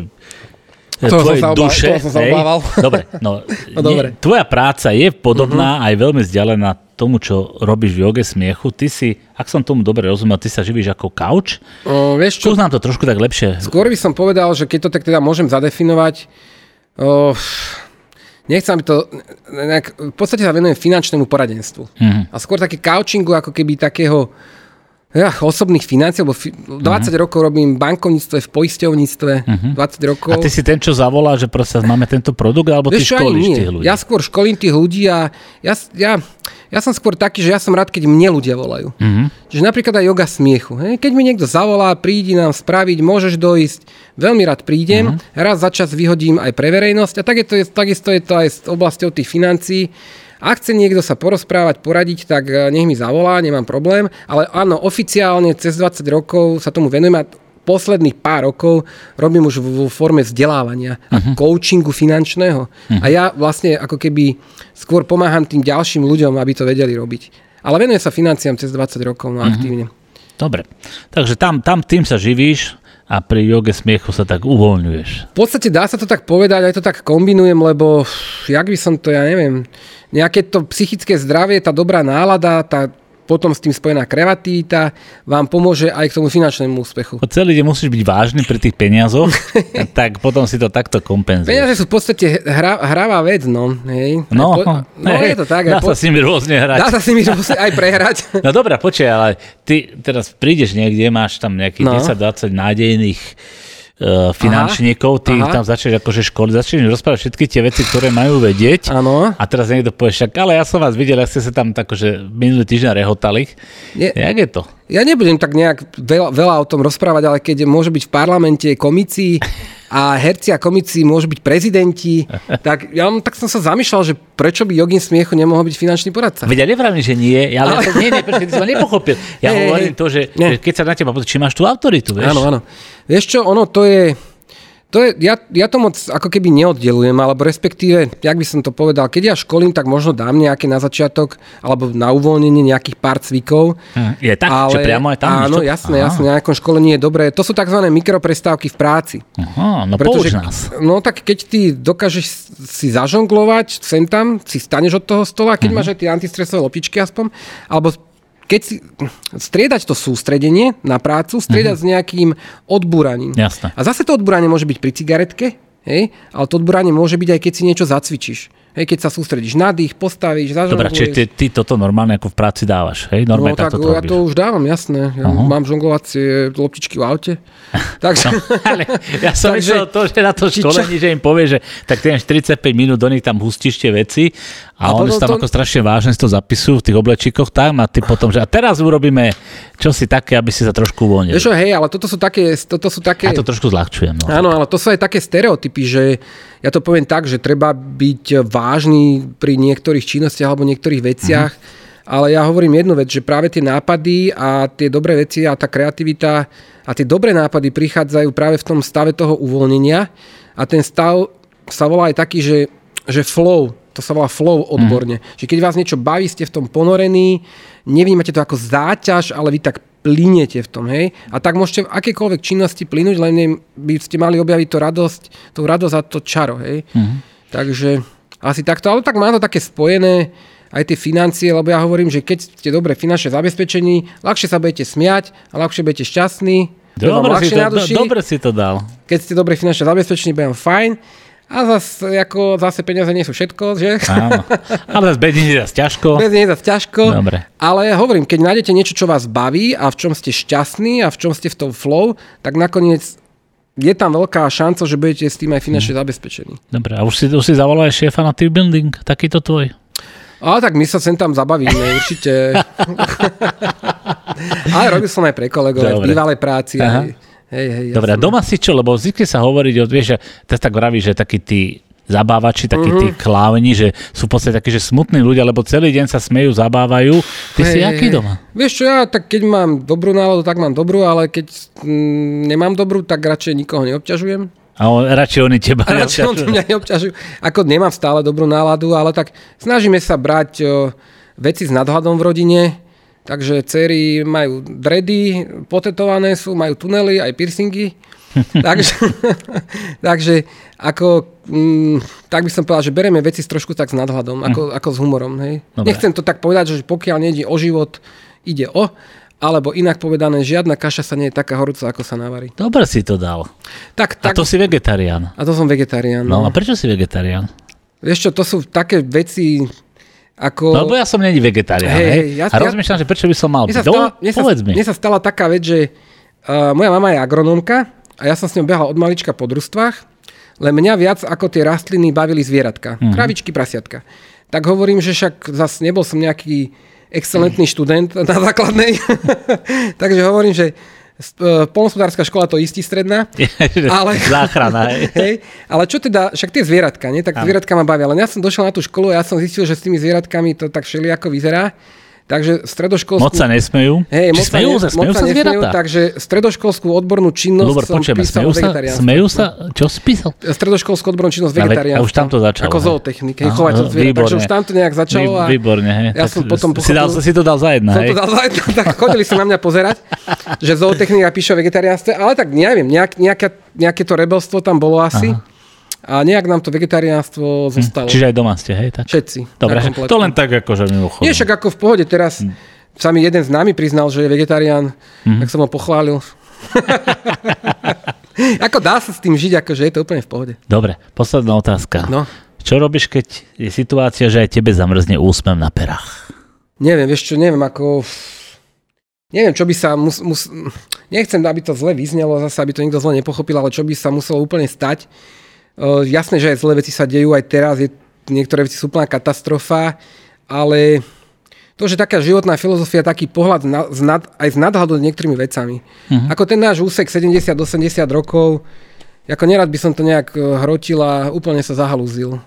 to tvojej som duše. To som sa obával. Dobre, no, [laughs] no dobre. tvoja práca je podobná uh-huh. aj veľmi vzdialená tomu, čo robíš v joge smiechu. Ty si, ak som tomu dobre rozumel, ty sa živíš ako couch. O, vieš čo? Skús nám to trošku tak lepšie. Skôr by som povedal, že keď to tak teda môžem zadefinovať, o, nechcem, aby to... Nejak, v podstate sa venujem finančnému poradenstvu. Mhm. A skôr také couchingu, ako keby takého ja, osobných financií, lebo fi, 20 Mhm. rokov robím v bankovníctve, v poisťovníctve, 20 rokov. A ty si ten, čo zavolá, že proste máme tento produkt, alebo ty Vieš ani školíš tých ľudí? Ja skôr školím tých ľudí a ja, ja, ja som skôr taký, že ja som rád, keď mne ľudia volajú. Mhm. Čiže napríklad aj yoga smiechu. Hej? Keď mi niekto zavolá, prídi nám spraviť, môžeš dojsť, veľmi rád prídem, Mhm. raz za čas vyhodím aj pre verejnosť a tak je to, takisto je to aj s oblasťou tých financií. Ak chce niekto sa porozprávať, poradiť, tak eh, nech mi zavolá, nemám problém. Ale áno, oficiálne cez 20 rokov sa tomu venujem a posledných pár rokov robím už vo forme vzdelávania a Mhm. coachingu finančného. A ja vlastne ako keby skôr pomáham tým ďalším ľuďom, aby to vedeli robiť. Ale venujem sa financiám cez 20 rokov, no aktívne. Dobre. Takže tam, tam tým sa živíš a pri joge smiechu sa tak uvoľňuješ. V podstate dá sa to tak povedať, aj to tak kombinujem, lebo jak by som to, ja neviem, nejaké to psychické zdravie, tá dobrá nálada, tá potom s tým spojená kreativita vám pomôže aj k tomu finančnému úspechu. Po celý deň musíš byť vážny pri tých peniazoch, [laughs] tak potom si to takto kompenzuješ. Peniaze sú v podstate hra, hravá vec, no. Hej. No, po, [laughs] no hej, je to tak. dá po, sa s nimi rôzne hrať. dá sa s nimi rôzne aj prehrať. [laughs] No dobrá, počkaj, ale ty teraz prídeš niekde, máš tam nejakých No. 10-20 nádejných finančníkov, ty aha. tam začneš akože školiť, začneš rozprávať všetky tie veci, ktoré majú vedieť. Áno. A teraz niekto povie, však, ale ja som vás videl, ak ste sa tam tak, že minulý týždeň rehotali. Nie. Jak je to? Ja nebudem tak nejak veľa, veľa o tom rozprávať, ale keď môže byť v parlamente komícii a herci a komíci môžu byť prezidenti, [laughs] tak ja tak som sa zamýšľal, že prečo by jogin smiechu nemohol byť finančný poradca. Veď ja nevravím, že nie, ja, ale... ja to, nie, nie, počkej, ty si ma nepochopil. Ja [laughs] hej, hovorím to, že, že keď sa na teba či máš tú autoritu, vieš? Áno, áno. Vieš čo, ono to je... To je, ja, ja to moc ako keby neoddelujem, alebo respektíve, jak by som to povedal, keď ja školím, tak možno dám nejaké na začiatok, alebo na uvoľnenie nejakých pár cvikov. Hm, Je tak, že priamo je tam Áno, niečo? jasné, Aha. jasné, nejakom školení je dobré. To sú tzv. mikroprestávky v práci. Aha, no pouč nás. No tak keď ty dokážeš si zažonglovať sem tam, si staneš od toho stola, keď Mhm. máš aj tie antistresové lopičky aspoň, alebo keď si striedať to sústredenie na prácu, striedať s nejakým odbúraním. Jasné. A zase to odbúranie môže byť pri cigaretke, hej? ale to odbúranie môže byť aj keď si niečo zacvičíš. Hej, keď sa sústredíš na dých, postavíš, Dobre, zažongluješ. čiže ty, ty toto normálne ako v práci dávaš, hej? No Normálne tak takto to ja robíš. to už dávam, jasné. Ja Aha. mám žonglovacie loptičky v aute. [laughs] Takže... Ale ja som Takže- myslel to, že na to čo- školení, že im povie, že tak ty máš 45 minút, do nich tam hustíš tie veci a, A oni si tam to- ako strašne vážne si to zapisujú v tých oblečíkoch tam a ty potom, že a teraz urobíme čosi také, aby si sa trošku uvoľnil. Vieš čo, hej, ale toto sú také... Toto sú také... Ja to trošku zľahčujem. No. Áno, ale to sú aj také stereotypy, že ja to poviem tak, že treba byť vážny pri niektorých činnostiach alebo niektorých veciach, ale ja hovorím jednu vec, že práve tie nápady a tie dobré veci a tá kreativita a tie dobré nápady prichádzajú práve v tom stave toho uvoľnenia a ten stav sa volá aj taký, že, že flow, to sa volá flow odborne. Že keď vás niečo baví, ste v tom ponorení, nevnímate to ako záťaž, ale vy tak plíniete v tom, hej? A tak môžete v akékoľvek činnosti plynúť, len by ste mali objaviť tú radosť, tú radosť a to čaro, hej? Takže asi takto, ale tak má to také spojené aj tie financie, lebo ja hovorím, že keď ste dobre finančne zabezpečení, ľahšie sa budete smiať a ľahšie budete šťastní. Dobre, si to, do, dobre si to dal. Keď ste dobre finančne zabezpečení, bude vám fajn. A zase, ako, zase peniaze nie sú všetko, že? Áno. Ale zase bez nich je zase ťažko. Bez nie je zase ťažko. Dobre. Ale hovorím, keď nájdete niečo, čo vás baví a v čom ste šťastní a v čom ste v tom flow, tak nakoniec je tam veľká šanca, že budete s tým aj finančne zabezpečení. Dobre, a už si, už si zavolal aj šéfa na team building, takýto tvoj. Ale tak my sa sem tam zabavíme, určite. [laughs] [laughs] Ale robil som aj pre kolegov, v bývalej práci. Aha. Aj, hej, hej, ja Dobre, a som- doma si čo, lebo zvykne sa hovoriť, o- vieš, že teraz tak vraví, že takí tí zabávači, takí tí Mhm. klávni, že sú v podstate takí, že smutní ľudia, lebo celý deň sa smejú, zabávajú. Ty si Hej, aký doma? Vieš čo, ja tak keď mám dobrú náladu, tak mám dobrú, ale keď mm, nemám dobrú, tak radšej nikoho neobťažujem. A on, radšej oni teba A radšej on mňa neobťažujú. Ako nemám stále dobrú náladu, ale tak snažíme sa brať o, veci s nadhľadom v rodine. Takže cery majú dredy, potetované sú, majú tunely, aj piercingy. [laughs] takže, [laughs] takže ako, mm, tak by som povedal, že bereme veci trošku tak s nadhľadom, ako, mm. ako s humorom. Hej. Nechcem to tak povedať, že pokiaľ nejde o život, ide o, alebo inak povedané, žiadna kaša sa nie je taká horúca, ako sa navarí. Dobre si to dal. Tak, tak, a to si vegetarián. A to som vegetarián. No, no a prečo si vegetarián? Vieš čo, to sú také veci, ako... No, lebo ja som není vegetarián, hej? Ja, a rozmýšľam, že prečo by som mal byť. Stala, mne, sa, mi. mne sa stala taká vec, že uh, moja mama je agronómka a ja som s ňou behal od malička po družstvách, len mňa viac ako tie rastliny bavili zvieratka. Mm-hmm. Kravičky, prasiatka. Tak hovorím, že však zase nebol som nejaký excelentný študent na základnej. [laughs] Takže hovorím, že polnospodárska škola to istí stredná. [laughs] ale, Záchrana, [laughs] hej. Ale čo teda, však tie zvieratka, nie? tak zvieratka ma bavia. Ale ja som došiel na tú školu a ja som zistil, že s tými zvieratkami to tak všelijako vyzerá. Takže stredoškolskú... Moc sa nesmejú? Hej, moc smejú, sa, smejú sa nesmejú, takže stredoškolskú odbornú činnosť Lubor, som počujeme, písal smejú sa, smejú sa, čo si písal? Stredoškolskú odbornú činnosť vegetariánstva. A už tam to začalo. Ako zootechnik, hej, chovateľ zvierat. Takže už tam to nejak začalo. A výborne, hej. Ja som potom si, dal, si to dal za jedna, hej? To dal za jedna, tak chodili sa na mňa pozerať, že zootechnika píše o vegetariánstve, ale tak neviem, nejak, nejaké, nejaké to rebelstvo tam bolo asi. Aha a nejak nám to vegetariánstvo hm, zostalo. Hm, čiže aj doma ste, hej? Tak. Všetci. Dobre, to len tak akože mimochodom. Nie, však ako v pohode teraz. Hm sa mi jeden z nami priznal, že je vegetarián, mm-hmm. tak som ho pochválil. [laughs] ako dá sa s tým žiť, akože je to úplne v pohode. Dobre, posledná otázka. No. Čo robíš, keď je situácia, že aj tebe zamrzne úsmev na perách? Neviem, vieš čo, neviem, ako... Neviem, čo by sa mus, mus... Nechcem, aby to zle vyznelo, zase aby to nikto zle nepochopil, ale čo by sa muselo úplne stať. Uh, jasné, že aj zlé veci sa dejú aj teraz, je, niektoré veci sú úplná katastrofa, ale to, že taká životná filozofia, taký pohľad na, z nad, aj z nadhľadu niektorými vecami. Uh-huh. Ako ten náš úsek 70-80 rokov, ako nerad by som to nejak e, hrotil a úplne sa zahalúzil.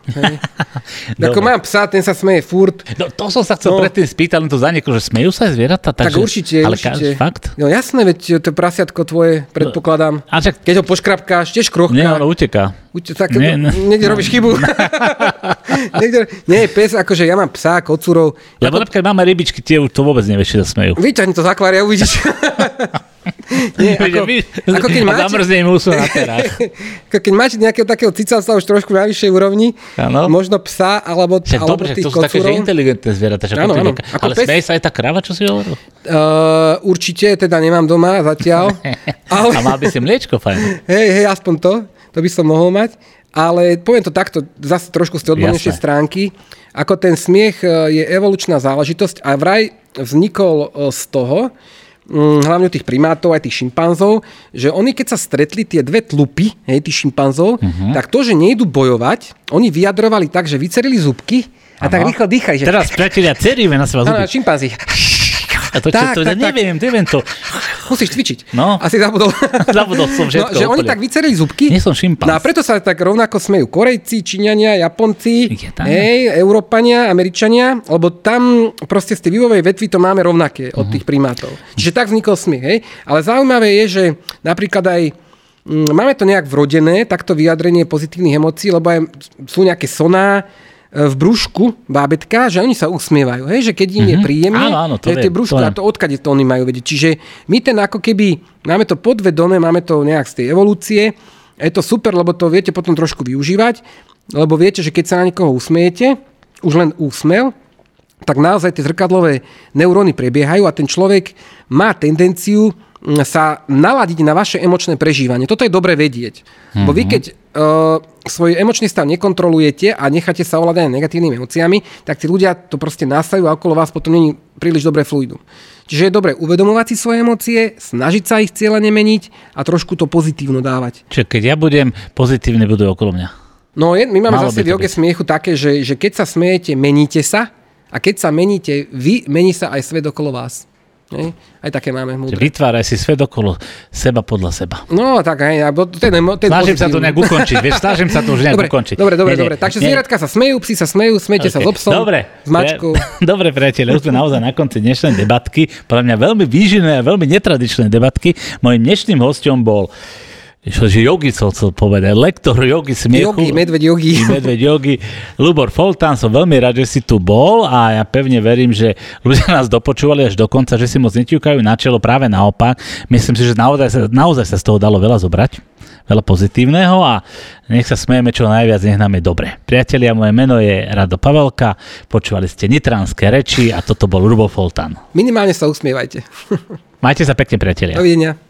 [laughs] ako mám psa, ten sa smeje furt. No, to som sa chcel no. predtým spýtať, len to za nieko, že smejú sa aj zvieratá? Tak, tak že... určite, ale určite. Fakt? No jasné, veď to prasiatko tvoje, predpokladám. No, a čak... Keď ho poškrapkáš, tiež krochka. Nie, ale uteká. Ute, tak, nie, no, niekde no. robíš chybu. [laughs] [laughs] niekde, nie, pes, akože ja mám psa, kocúrov. Lebo ako... napríklad máme rybičky, tie to vôbec nevieš, že sa smejú. Vyťahni to z akvária, uvidíš. Nie, ako, ako keď máte, na [laughs] ako keď máte nejakého takého cicavca už trošku na vyššej úrovni, ano. možno psa alebo, však alebo dobre, tých to sú také, že inteligentné zvieratá. Áno, áno. Ale pes... smeje sa aj tá krava, čo si hovoril? Uh, určite, teda nemám doma zatiaľ. [laughs] ale... A mal by si mliečko, fajn. Hej, hej, aspoň to. To by som mohol mať. Ale poviem to takto, zase trošku z tej odbornejšej stránky. Ako ten smiech e, je evolučná záležitosť a vraj vznikol e, z toho, hlavne tých primátov, aj tých šimpanzov, že oni keď sa stretli tie dve tlupy, hej, tých šimpanzov, uh-huh. tak to, že nejdu bojovať, oni vyjadrovali tak, že vycerili zubky a Aha. tak rýchlo dýchali. Že... Teraz, priatelia, ceríme na seba zuby. šimpanzi. A to, tak, to, tak, neviem, tak. neviem to. Musíš cvičiť. No. Asi zabudol. [laughs] zabudol som všetko. No, že oni tak vycerili zubky. Nie som šimpanz. No a preto sa tak rovnako smejú Korejci, Číňania, Japonci, hej, Európania, Američania, lebo tam proste z tej vývojovej vetvy to máme rovnaké od uh-huh. tých primátov. Čiže tak vznikol smiech. Hej. Ale zaujímavé je, že napríklad aj mm, Máme to nejak vrodené, takto vyjadrenie pozitívnych emócií, lebo aj sú nejaké soná, v brúšku bábetka, že oni sa usmievajú, hej? že keď im mm-hmm. je mhm. príjemne, áno, áno, to tie brúško a to odkade to oni majú vedieť. Čiže my ten ako keby, máme to podvedome, máme to nejak z tej evolúcie, je to super, lebo to viete potom trošku využívať, lebo viete, že keď sa na niekoho usmiete, už len úsmev, tak naozaj tie zrkadlové neuróny prebiehajú a ten človek má tendenciu sa naladiť na vaše emočné prežívanie. Toto je dobre vedieť. Mm-hmm. Bo vy keď uh, svoj emočný stav nekontrolujete a necháte sa ovládať negatívnymi emóciami, tak tí ľudia to proste nastajú a okolo vás potom není príliš dobré fluidum. Čiže je dobre uvedomovať si svoje emócie, snažiť sa ich cieľene meniť a trošku to pozitívno dávať. Čiže keď ja budem pozitívny, budú okolo mňa. No, je, my máme Malo zase v joge smiechu také, že, že keď sa smejete, meníte sa a keď sa meníte vy, mení sa aj svet okolo vás. Nie? Aj také máme múdre. Vytváraj si svet okolo seba podľa seba. No tak aj, ten, ten Snažím sa to nejak ukončiť, vieš, snažím sa to už nejak dobre, ukončiť. Dobre, dobre, nie, dobre. Takže nie. zvieratka sa smejú, psi sa smejú, smejte okay. sa s obsom, dobre, s mačkou. [laughs] Dobre, priateľe, už sme naozaj na konci dnešnej debatky. Podľa mňa veľmi výživné a veľmi netradičné debatky. Mojím dnešným hostom bol že jogi som chcel povedať, lektor jogi smiechu. Jogi, medveď jogi. Medveď jogi. Lubor Foltán, som veľmi rád, že si tu bol a ja pevne verím, že ľudia nás dopočúvali až do konca, že si moc neťukajú na čelo, práve naopak. Myslím si, že naozaj sa, naozaj sa z toho dalo veľa zobrať. veľa pozitívneho a nech sa smejeme čo najviac, nech nám je dobre. Priatelia, moje meno je Rado Pavelka, počúvali ste Nitranské reči a toto bol Rubo Foltan. Minimálne sa usmievajte. Majte sa pekne, priatelia. Dovidenia.